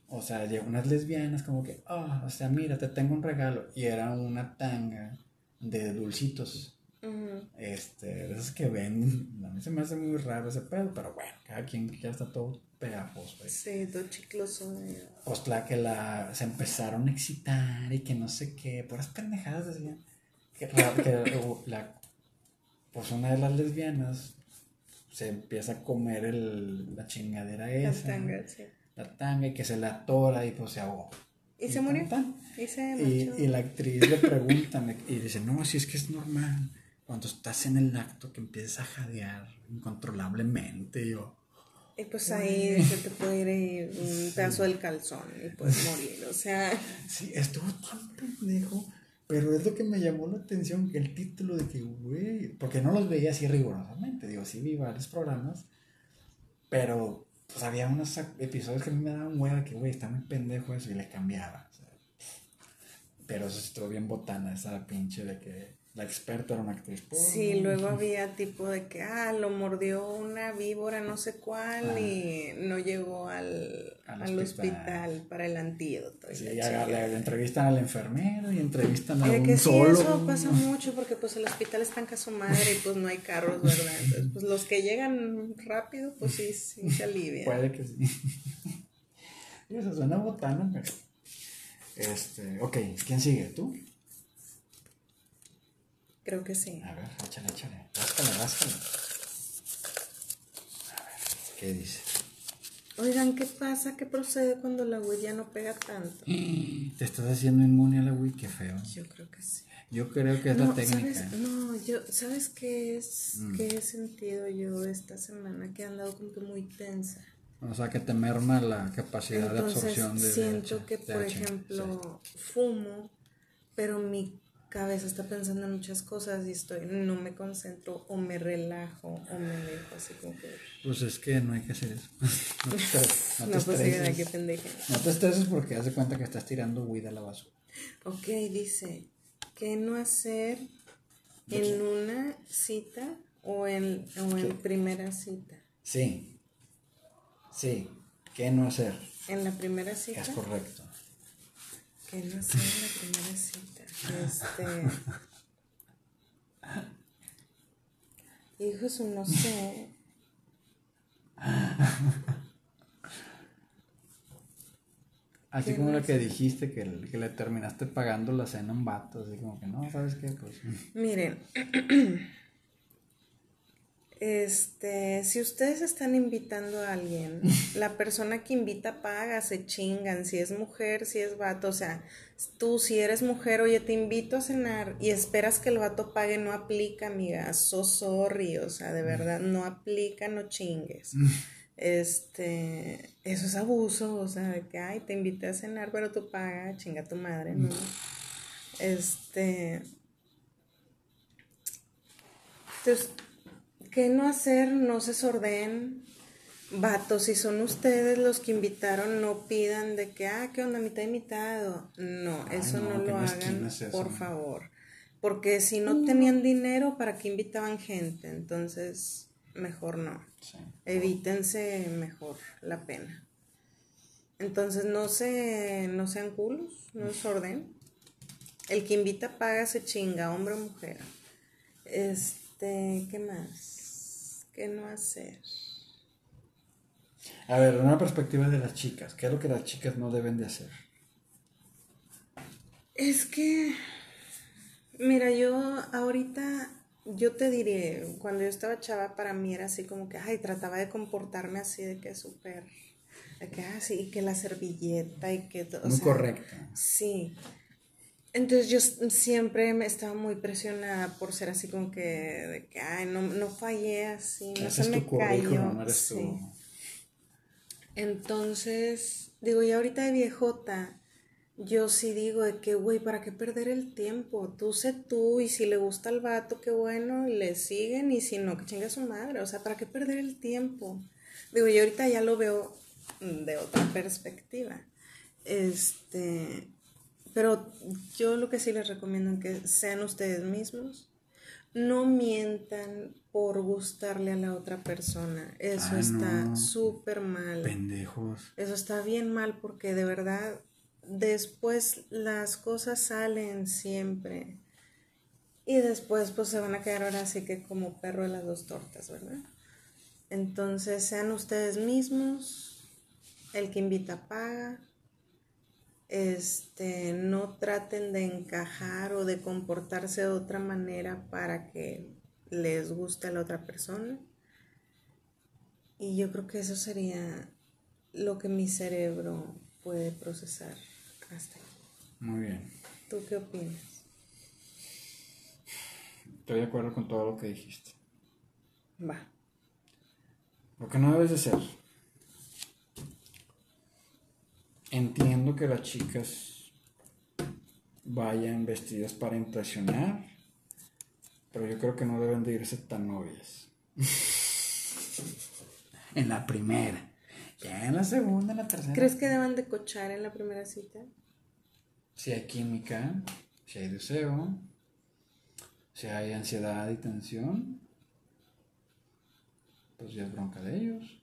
O sea, llegó unas lesbianas como que, ah, o sea, mira, te tengo un regalo. Y era una tanga de dulcitos. Este, de esos que ven. A mí se me hace muy raro ese pedo, pero bueno, cada quien ya está todo pegajoso. güey. Sí, todo chicloso. eh. Pues la que la, se empezaron a excitar y que no sé qué, puras pendejadas decían. Que, la- [laughs] que la, pues una de las lesbianas se empieza a comer el, la chingadera La esa. tanga, sí. La tanga y que se la atora y pues se ahogó. ¿Y se murió? tan, tan. Y se y la actriz le pregunta y dice, no, si es que es normal. Cuando estás en el acto que empiezas a jadear incontrolablemente, yo, Y pues ahí se te puede ir un pedazo del calzón y puedes morir. O sea, Sí, estuvo tan pendejo, pero es lo que me llamó la atención, que el título de que, güey, porque no los veía así rigurosamente, digo, sí vi varios programas, pero pues había unos episodios que a mí me daban hueva, que, güey, está muy pendejo eso, y le cambiaba. o sea. Pero eso estuvo bien botana, esa pinche de que la experta era una actriz. porno. sí, luego había tipo de que, ah, lo mordió una víbora, no sé cuál, Ah. y no llegó al, Al al hospital. hospital. para el antídoto. y Sí, la y le entrevistan al enfermero y entrevistan a un que sí, solo. eso pasa mucho porque pues el hospital está en caso madre y pues no hay carros, ¿verdad? Entonces, pues los que llegan rápido, pues sí, sí se alivian. Puede que sí. Y [laughs] eso suena botana, pero. Este, ok, ¿quién sigue? ¿Tú? Creo que sí. A ver, échale, échale. Ráscale, ráscale. A ver, ¿qué dice? Oigan, ¿qué pasa? ¿Qué procede cuando la Wii ya no pega tanto? [gasps] Te estás haciendo inmune a la Wii, qué feo. Yo creo que sí. Yo creo que es la técnica. ¿sabes? No, yo, ¿sabes qué es? Mm. ¿Qué he sentido yo esta semana? Que he andado como que muy tensa. O sea, que te merma la capacidad de absorción de Siento que, por ejemplo, fumo, pero mi cabeza está pensando en muchas cosas y estoy, no me concentro o me relajo o me dejo así como que... Pues es que no hay que hacer eso. [laughs] no te estreses. No, [laughs] te pues estreses. pendeja. No te estreses porque haz de cuenta que estás tirando weed a la basura. Ok, dice, ¿qué no hacer en una cita o en, o en primera cita? Sí. Sí. ¿Qué no hacer? En la primera cita. Es correcto. ¿Qué no hacer en la primera cita? Este. Hijo, eso no sé. Así como lo que dijiste, que, que, le terminaste pagando la cena a un vato, así como que no, ¿sabes qué? Pues. Miren, [clears throat] Este, si ustedes están invitando a alguien, [laughs] la persona que invita paga, se chingan, si es mujer, si es vato, o sea, tú si eres mujer, oye, te invito a cenar y esperas que el vato pague, no aplica, amiga, so sorry, o sea, de verdad, no aplica, no chingues. [laughs] Este, eso es abuso, o sea, de que, ay, te invité a cenar, pero tú pagas, chinga tu madre, ¿no? Este, entonces, ¿Qué no hacer? No se sorden. Vatos, si son ustedes los que invitaron, no pidan de que, ah, ¿qué onda? Mitad invitado. No, eso no, lo hagan, por favor. Porque si no tenían dinero, ¿para qué invitaban gente? Entonces, mejor no. Evítense mejor la pena. Entonces, no, se, no sean culos, no se orden. El que invita paga, se chinga, hombre o mujer. Este, ¿qué más? ¿Qué no hacer? A ver, una perspectiva de las chicas, ¿qué es lo que las chicas no deben de hacer? Es que, mira, yo ahorita, yo te diré, cuando yo estaba chava, para mí era así como que, ay, trataba de comportarme así, de que súper, de que así, ah, que la servilleta y que todo. Muy correcta. Sí, entonces yo siempre me estaba muy presionada por ser así como que, de que ay, no, no fallé así, no se me cayó. Entonces, digo, y ahorita de viejota, yo sí digo de que, güey, ¿para qué perder el tiempo? Tú sé tú, y si le gusta el vato, qué bueno, y le siguen, y si no, que chinga su madre, o sea, ¿para qué perder el tiempo? Digo, y ahorita ya lo veo de otra perspectiva. Este, pero yo lo que sí les recomiendo es que sean ustedes mismos. No mientan por gustarle a la otra persona. Eso está súper mal. Pendejos. Eso está bien mal porque de verdad después las cosas salen siempre. Y después pues se van a quedar ahora así que como perro de las dos tortas, ¿verdad? Entonces sean ustedes mismos. El que invita paga este, no traten de encajar o de comportarse de otra manera para que les guste a la otra persona. Y yo creo que eso sería lo que mi cerebro puede procesar hasta aquí. Muy bien. ¿Tú qué opinas? Estoy de acuerdo con todo lo que dijiste. Va. Lo que no debes de ser Entiendo que las chicas vayan vestidas para impresionar, pero yo creo que no deben de irse tan novias. en la primera. Ya en la segunda, en la tercera. ¿Crees que deban de cochar en la primera cita? Si hay química, si hay deseo, si hay ansiedad y tensión, pues ya es bronca de ellos.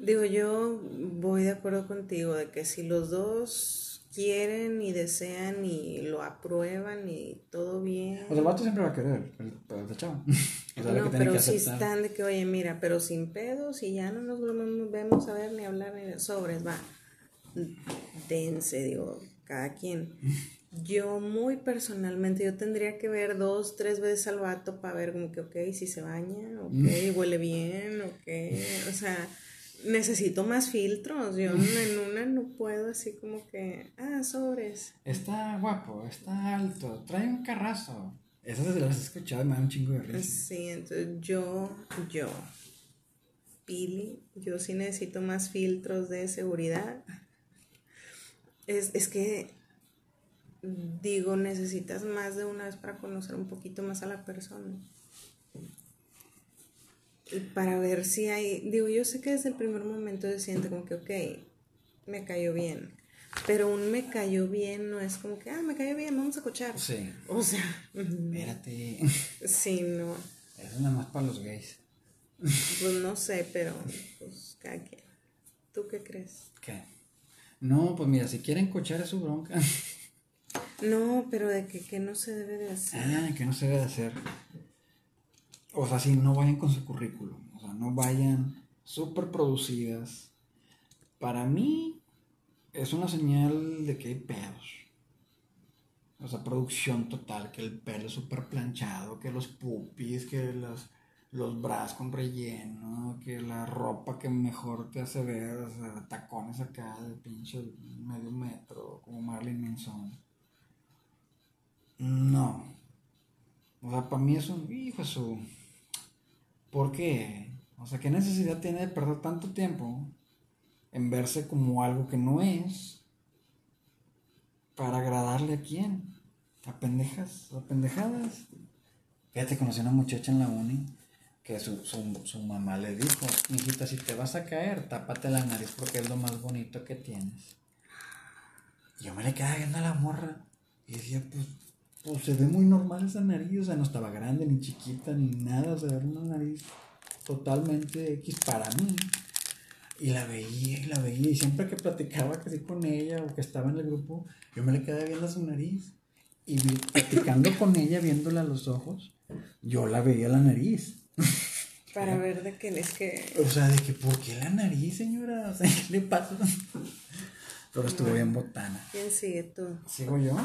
Digo, yo voy de acuerdo contigo de que si los dos quieren y desean y lo aprueban y todo bien. O sea, el vato siempre va a querer, el, el chavo. no, pero si están de que, oye, mira, pero sin pedos y ya no nos vemos a ver ni hablar ni sobres, va. Dense, digo, cada quien. [laughs] Yo muy personalmente, yo tendría que ver dos, tres veces al vato para ver como que, ok, si se baña, ok, [laughs] huele bien, ok, o sea necesito más filtros. Yo en una no puedo así como que, ah, sobres. Está guapo, está alto, trae un carrazo. Esas las he escuchado y me da un chingo de risa. Sí, entonces yo, yo, Pili, yo sí necesito más filtros de seguridad. Es, es que, digo, necesitas más de una vez para conocer un poquito más a la persona. Para ver si hay, digo, yo sé que desde el primer momento se siente como que, ok, me cayó bien. Pero un me cayó bien no es como que, ah, me cayó bien, vamos a cochar. Sí. O sea, Espérate. sí, no. Eso es nada más para los gays. Pues no sé, pero pues cada quien. ¿Tú qué crees? ¿Qué? No, pues mira, si quieren cochar es su bronca. No, pero de que, que no se debe de hacer. Ah, que no se debe de hacer. O sea, si no vayan con su currículum. O sea, no vayan súper producidas. Para mí es una señal de que hay pedos. O sea, producción total, que el pelo es súper planchado, que los pupis, que los, los brazos con relleno, que la ropa que mejor te hace ver, o sea, tacones acá de pinche medio metro, como Marilyn Manson. No. O sea, para mí es un hijo su. ¿Por qué? O sea, ¿qué necesidad tiene de perder tanto tiempo en verse como algo que no es para agradarle a quién? A pendejas, a pendejadas. Fíjate, conocí a una muchacha en la uni que su, su, su mamá le dijo, hijita, si te vas a caer, tápate la nariz porque es lo más bonito que tienes. Y yo me le quedaba viendo a la morra y decía, pues, pues se ve muy normal esa nariz, o sea, no estaba grande, ni chiquita, ni nada, o sea, era una nariz totalmente X para mí. Y la veía y la veía, y siempre que platicaba casi con ella o que estaba en el grupo, yo me le quedaba viendo su nariz. Y platicando con ella, viéndola a los ojos, yo la veía la nariz. [laughs] Para ver de qué es que. O sea, de que, ¿por qué la nariz, señora? O sea, ¿qué le pasa? Pero estuvo bien botana. ¿Quién sigue tú? ¿Sigo yo?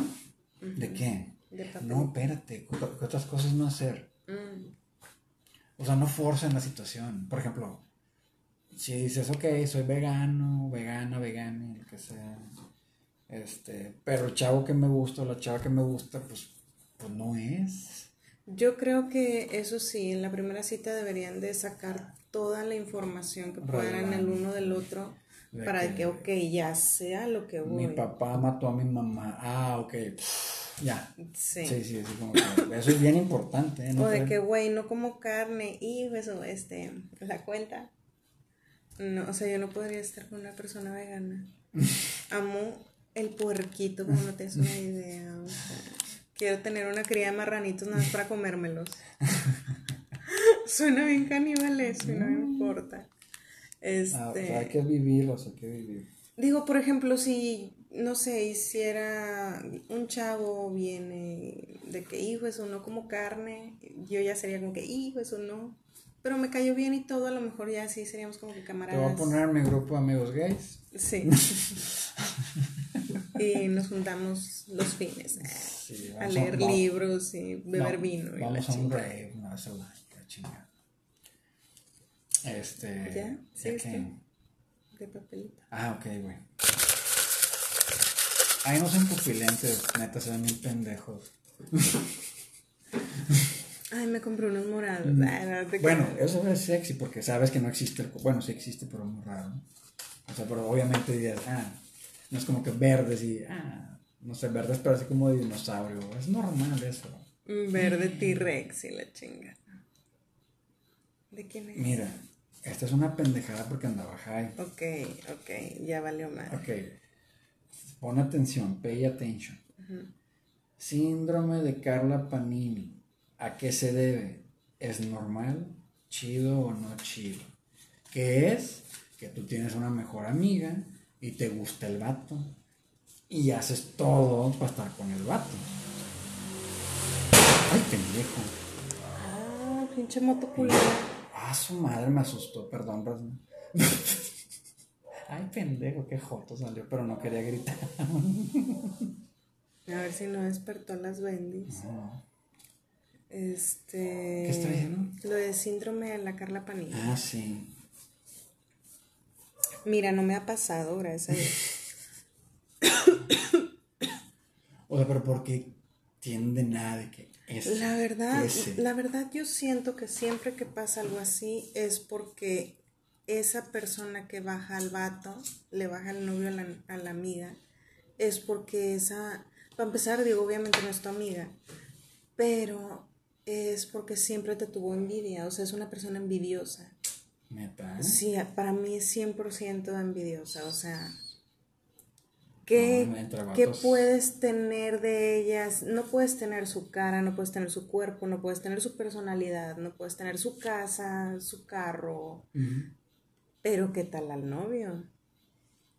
¿De qué? Papel. No, espérate, ¿qué otras cosas no hacer? Mm, O sea, no forcen la situación. Por ejemplo, si dices, ok, soy vegano, vegana, vegana, lo que sea. Este, pero el chavo que me gusta o la chava que me gusta, pues, pues no es. Yo creo que eso sí, en la primera cita deberían de sacar toda la información que puedan el uno del otro De para que- que, ok, ya sea lo que voy. Mi papá mató a mi mamá. Ah, ok. Ya. Sí. Sí, sí, sí, como que eso es bien importante. ¿eh? No O de que, güey, no como carne y eso, este, la cuenta. No, o sea, yo no podría estar con una persona vegana. [laughs] Amo el puerquito, como no tienes una idea. o sea, quiero tener una cría de marranitos nada más para comérmelos. [laughs] Suena bien caníbal eso y no me importa. Este. Ah, o sea, hay que vivirlos, hay que vivir. Digo, por ejemplo, si, no sé, hiciera un chavo viene de que hijo eso no como carne, yo ya sería como que hijo eso no. Pero me cayó bien y todo, a lo mejor ya sí seríamos como que Te camaradas. voy a poner en mi grupo de amigos gays. Sí. [laughs] y nos juntamos los fines eh, Sí, a leer libros y beber no, vino. Y la Vamos a un chingada. rave la. Este. ¿Ya? Sí, ¿de es qué? que- De papelito. Ah, ok, güey. Ay, no sean pupilentes, neta, se ven bien pendejos. Ay, me compré unos morados. Ay, no te Mm. Bueno, eso es sexy porque sabes que no existe el... Bueno, sí existe, pero muy raro. ¿no? O sea, pero obviamente dirías, ah, no es como que verdes y, ah, no sé, verdes, pero así como de dinosaurio. Es normal eso. Verde T-Rex y la chinga. ¿De quién es? Mira, esta es una pendejada porque andaba high. Ok, ok, ya valió más. Ok, pon atención, pay attention. Síndrome de Carla Panini. ¿A qué se debe? ¿Es normal? ¿Chido o no chido? ¿Qué es? Que tú tienes una mejor amiga y te gusta el vato. Y haces todo para estar con el vato. Ay, pendejo. Ah, pinche moto. Ah, su madre me asustó, perdón, perdón. [laughs] Ay, pendejo, qué joto salió, pero no quería gritar. A ver si no despertó las bendis. No. Este. ¿Qué está diciendo? Lo de síndrome de la Carla Panini. Ah, sí. Mira, no me ha pasado, gracias a Dios. [coughs] o sea, pero porque tiende nada de que es. La verdad, la verdad yo siento que siempre que pasa algo así es porque esa persona que baja al vato, le baja el novio a la, a la amiga, es porque esa, para empezar, digo, obviamente no es tu amiga, pero es porque siempre te tuvo envidia, o sea, es una persona envidiosa. ¿Neta? Sí, para mí es 100% envidiosa, o sea, ¿qué, ¿qué puedes tener de ellas? No puedes tener su cara, no puedes tener su cuerpo, no puedes tener su personalidad, no puedes tener su casa, su carro, pero ¿qué tal al novio?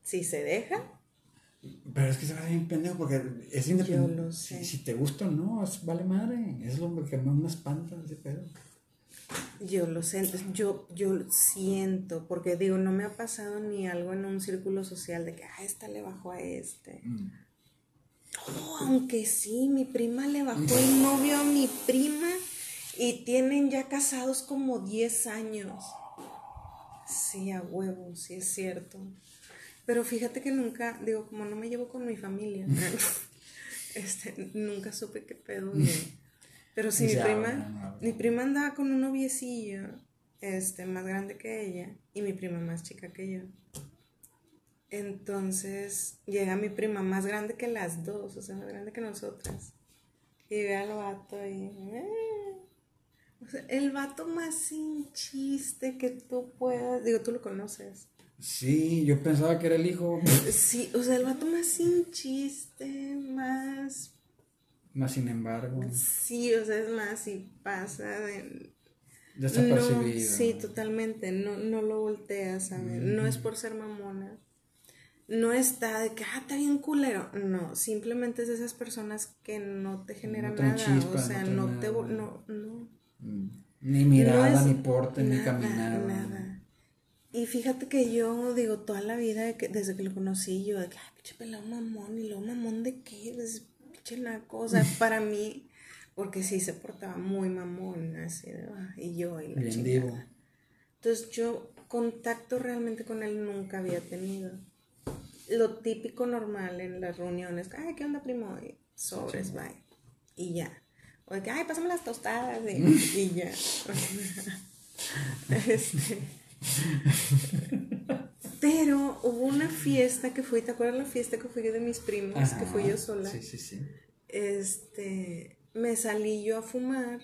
Si se deja. Pero es que se va bien pendejo porque es independiente. Yo lo sé. Si, te gusta o no, vale madre. Es lo que más me espanta ese pedo. Yo lo sé, yo, yo siento, porque digo, no me ha pasado ni algo en un círculo social de que, ah, esta le bajó a este. Mm. Oh, aunque sí, mi prima le bajó el novio a mi prima y tienen ya casados como 10 años. Sí, a huevo, sí es cierto. Pero fíjate que nunca, digo, como no me llevo con mi familia, [laughs] [laughs] este, nunca supe qué pedo. [laughs] Pero sí, mi prima, mi prima andaba con un noviecillo, este, más grande que ella, y mi prima más chica que yo. Entonces llega mi prima más grande que las dos, o sea, más grande que nosotras. Y ve al vato y. Eh, el vato más sin chiste que tú puedas. Digo, tú lo conoces. Sí, yo pensaba que era el hijo. Sí, o sea, el vato más sin chiste, más. Más sin embargo. Sí, o sea, es más y pasa de. Desapercibido. sí, totalmente. No, no lo volteas, ¿sabes? No es por ser mamona. No está de que, ah, está bien culero. No, simplemente es de esas personas que no te generan nada. o sea, no, te. No, no. Ni mirada, ni porte, ni caminar. Nada. Y fíjate que yo digo toda la vida, desde que lo conocí, yo de que, ay, pinche pelado mamón, y lo mamón de qué, pues, pinche naco. O sea, [laughs] para mí, porque sí se portaba muy mamón, así de, ah", y yo, y la Bien chingada. Entonces yo contacto realmente con él nunca había tenido. Lo típico normal en las reuniones, ay, ¿qué onda, primo? Y sobres, bye. Y ya. O de que, ay, pásame las tostadas y, ya. [laughs] este. Pero hubo una fiesta que fui, ¿te acuerdas la fiesta que fui de mis primos? que fui yo sola. Sí, sí, sí. Este, me salí yo a fumar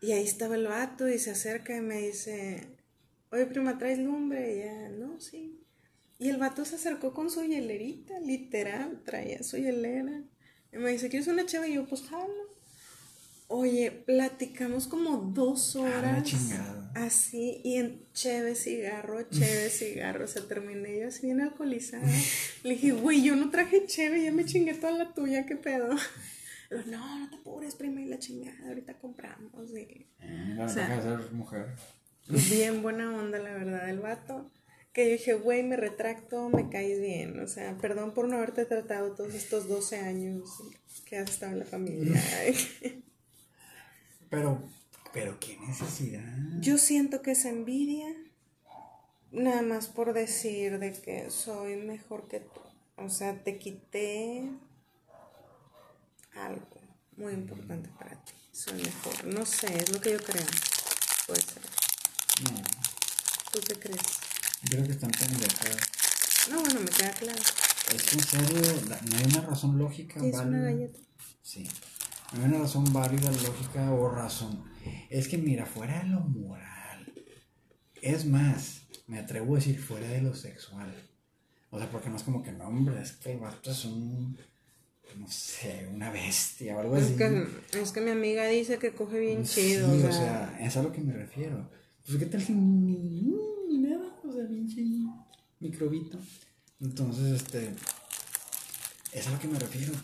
y ahí estaba el vato y se acerca y me dice, oye prima, ¿traes lumbre? Y ya, no, sí. Y el vato se acercó con su hielerita, literal, traía su hielera. Y me dice, ¿quieres una chava? Y yo, pues jalo. Oye, platicamos como dos ah, horas. así, y en chévere cigarro, chévere cigarro. se terminé yo así bien alcoholizada. Le dije, güey, yo no traje chévere, ya me chingué toda la tuya, ¿qué pedo? no, no te apures, prima, y la chingada, ahorita compramos. Y, eh, o sea, ser mujer. Bien buena onda, la verdad, el vato. Que yo dije, güey, me retracto, me caes bien. O sea, perdón por no haberte tratado todos estos 12 años que has estado en la familia. [laughs] [laughs] Pero, pero qué necesidad. Yo siento que es envidia, nada más por decir de que soy mejor que tú. O sea, te quité algo muy importante para ti. Soy mejor. No sé, es lo que yo creo. Puede ser. No. ¿Tú qué crees? Yo creo que están pendejadas. No, bueno, me queda claro. Es que en serio, no hay una razón lógica. Es una galleta. Sí. No hay una razón válida, lógica o razón. Es que mira, fuera de lo moral. Es más, me atrevo a decir fuera de lo sexual. O sea, porque no es como que no, hombre, es que el vato es un. No sé, una bestia o algo es así. Que, es que mi amiga dice que coge bien chido. o sea, es a lo que me refiero. Pues, ¿qué tal si ni, ni nada? O sea, bien microbito. Entonces, este. Es a lo que me refiero.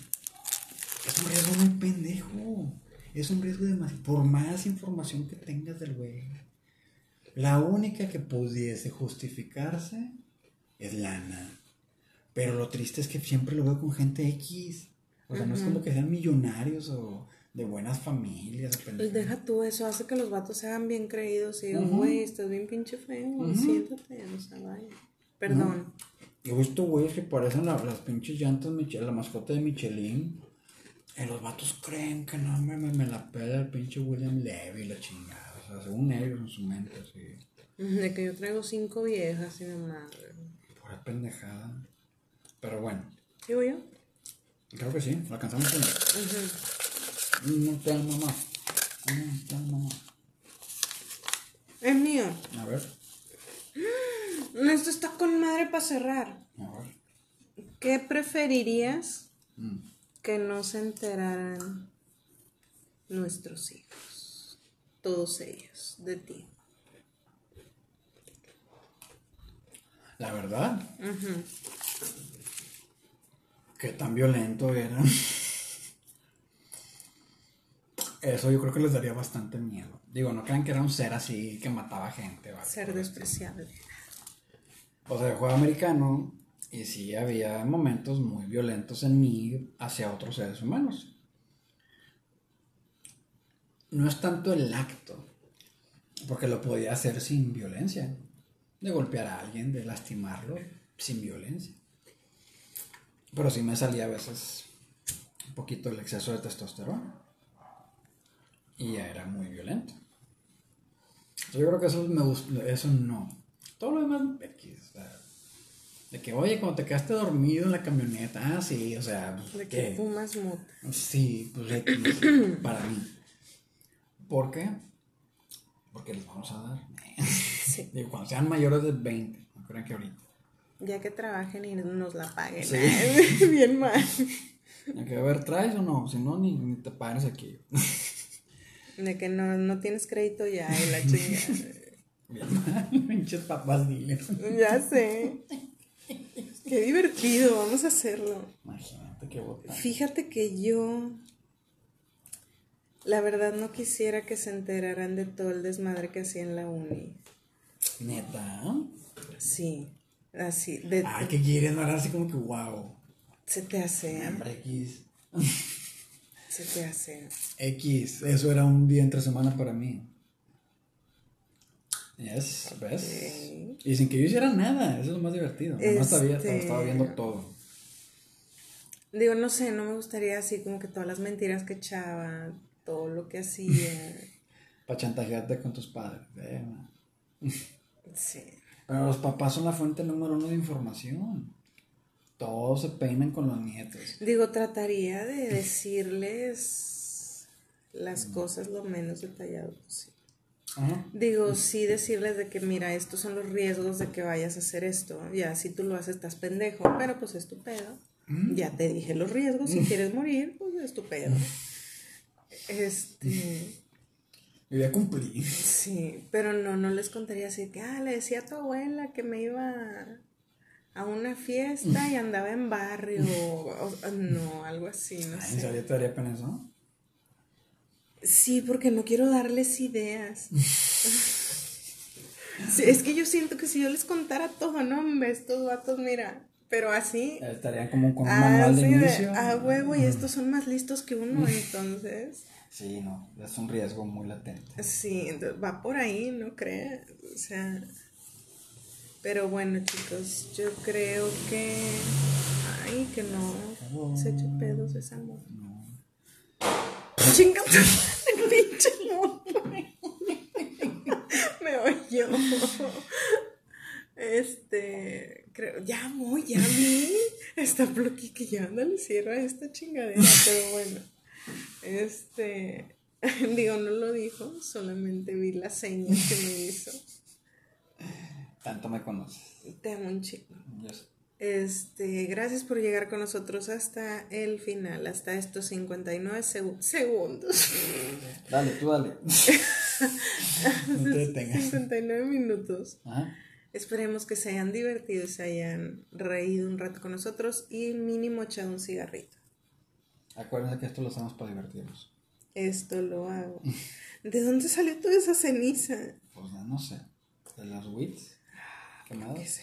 Es un riesgo muy pendejo. Es un riesgo de más. Por más información que tengas del güey. La única que pudiese justificarse es lana. Pero lo triste es que siempre lo veo con gente X. O sea, no es como que sean millonarios o de buenas familias. Pues deja tú, eso hace que los vatos sean bien creídos y digan, güey, estás bien pinche feo, siéntate, o sea, vaya. Perdón. He visto güeyes que parecen la- las pinches llantas, la mascota de Michelin. Y los vatos creen que no me, me, me la pela el pinche William Levy, la chingada. O sea, según ellos en su mente, así. De que yo traigo cinco viejas y nomás. Pura pendejada. Pero bueno, ¿Digo yo? creo que sí, lo alcanzamos con No te mamá. No te mamá. Es mío. A ver, Esto está con madre para cerrar. a ver. ¿Qué preferirías Mm. Que no se enteraran nuestros hijos? Todos ellos, de ti. La verdad, que tan violento era. Eso yo creo que les daría bastante miedo. Digo, no crean que era un ser así que mataba gente. ¿vale? Ser despreciable. O sea, juego americano y sí había momentos muy violentos en mí hacia otros seres humanos. No es tanto el acto, porque lo podía hacer sin violencia, de golpear a alguien, de lastimarlo sin violencia. Pero sí me salía a veces un poquito el exceso de testosterona y ya era muy violento. Yo creo que eso me gusta, eso no. Todo lo demás, X, o sea, de que, oye, cuando te quedaste dormido en la camioneta, ah, sí, o sea, De que fumas mota. Sí, pues X, [clears throat] para mí. ¿Por qué? Porque les vamos a dar. Sí. [laughs] Digo, cuando sean mayores de 20, no crean que ahorita. Ya que trabajen y nos la paguen. Sí. [laughs] Bien mal. Hay que ver, ¿traes o no? Si no, ni, ni te pares aquí. De que no, no tienes crédito ya y la [laughs] chingada. Bien mal, pinches papás dealers. ya sé. [laughs] Qué divertido, vamos a hacerlo. Imagínate qué botán. Fíjate que yo, la verdad, no quisiera que se enteraran de todo el desmadre que hacía en la uni. Neta. Sí, así, de, Ay, ¿qué quieres? No era así como que wow. se te hace, Hombre, X. se te hace. X, eso era un día entre semana para mí. Yes, ¿ves? Y sin que yo hiciera nada, eso es lo más divertido. Nomás sabía, Este- estaba viendo todo. Digo, no sé, no me gustaría así como que todas las mentiras que echaba, todo lo que hacía. [laughs] Para chantajearte con tus padres. eh. Sí. Pero los papás son la fuente número uno de información. Todos se peinan con los nietos. Digo, trataría de decirles las cosas lo menos detallado posible. Ajá. Digo, sí decirles de que mira, estos son los riesgos de que vayas a hacer esto. Ya, si tú lo haces, estás pendejo, pero pues es tu pedo. Ya te dije los riesgos, si quieres morir, pues es tu pedo. Este, Yo ya cumplí. sí, pero no, no les contaría así que, ah, le decía a tu abuela que me iba a una fiesta y andaba en barrio, o- o- no, algo así, no Ay, ¿En serio te daría pena eso? Sí, porque no quiero darles ideas. [laughs] Sí, es que yo siento que si yo les contara todo, no, hombre, estos vatos, mira, pero así, Estarían como con un manual de inicio. ah, huevo, y estos son más listos que uno, [laughs] entonces, Sí, no, es un riesgo muy latente. sí, entonces va por ahí, ¿no crees? O sea, pero bueno, chicos, yo creo que, ay, que no, se eche pedos esa moto. No. Chinga tu [laughs] madre, pinche. Me oyó. Este, creo, ya voy, ya vi. Está bloqui que ya ándale, cierra esta chingadera, pero bueno. Este, [laughs] digo, no lo dijo, solamente vi las señas que me hizo. Tanto me conoces. Te amo un chingo. Yo sé. Este, gracias por llegar con nosotros hasta el final, hasta estos 59 segu- segundos. [laughs] Dale, tú dale. no te detengas. 59 minutos. Ajá. Esperemos que se hayan divertido y se hayan reído un rato con nosotros y mínimo echado un cigarrito. Acuérdense que esto lo hacemos para divertirnos. Esto lo hago. [laughs] ¿De dónde salió toda esa ceniza? Pues ya no sé. De las WITs Que quemadas.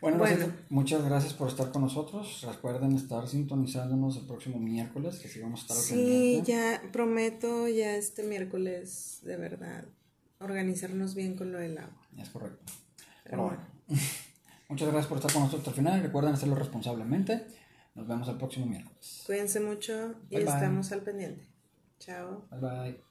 Bueno, Bueno. gracias- muchas gracias por estar con nosotros. Recuerden estar sintonizándonos el próximo miércoles, que sí vamos a estar Sí, ya prometo ya este miércoles, de verdad, organizarnos bien con lo del agua. Es correcto. Pero Pero bueno, [laughs] Muchas gracias por estar con nosotros al final. Recuerden hacerlo responsablemente. Nos vemos el próximo miércoles. Cuídense mucho y estamos al pendiente. Chao. Bye bye.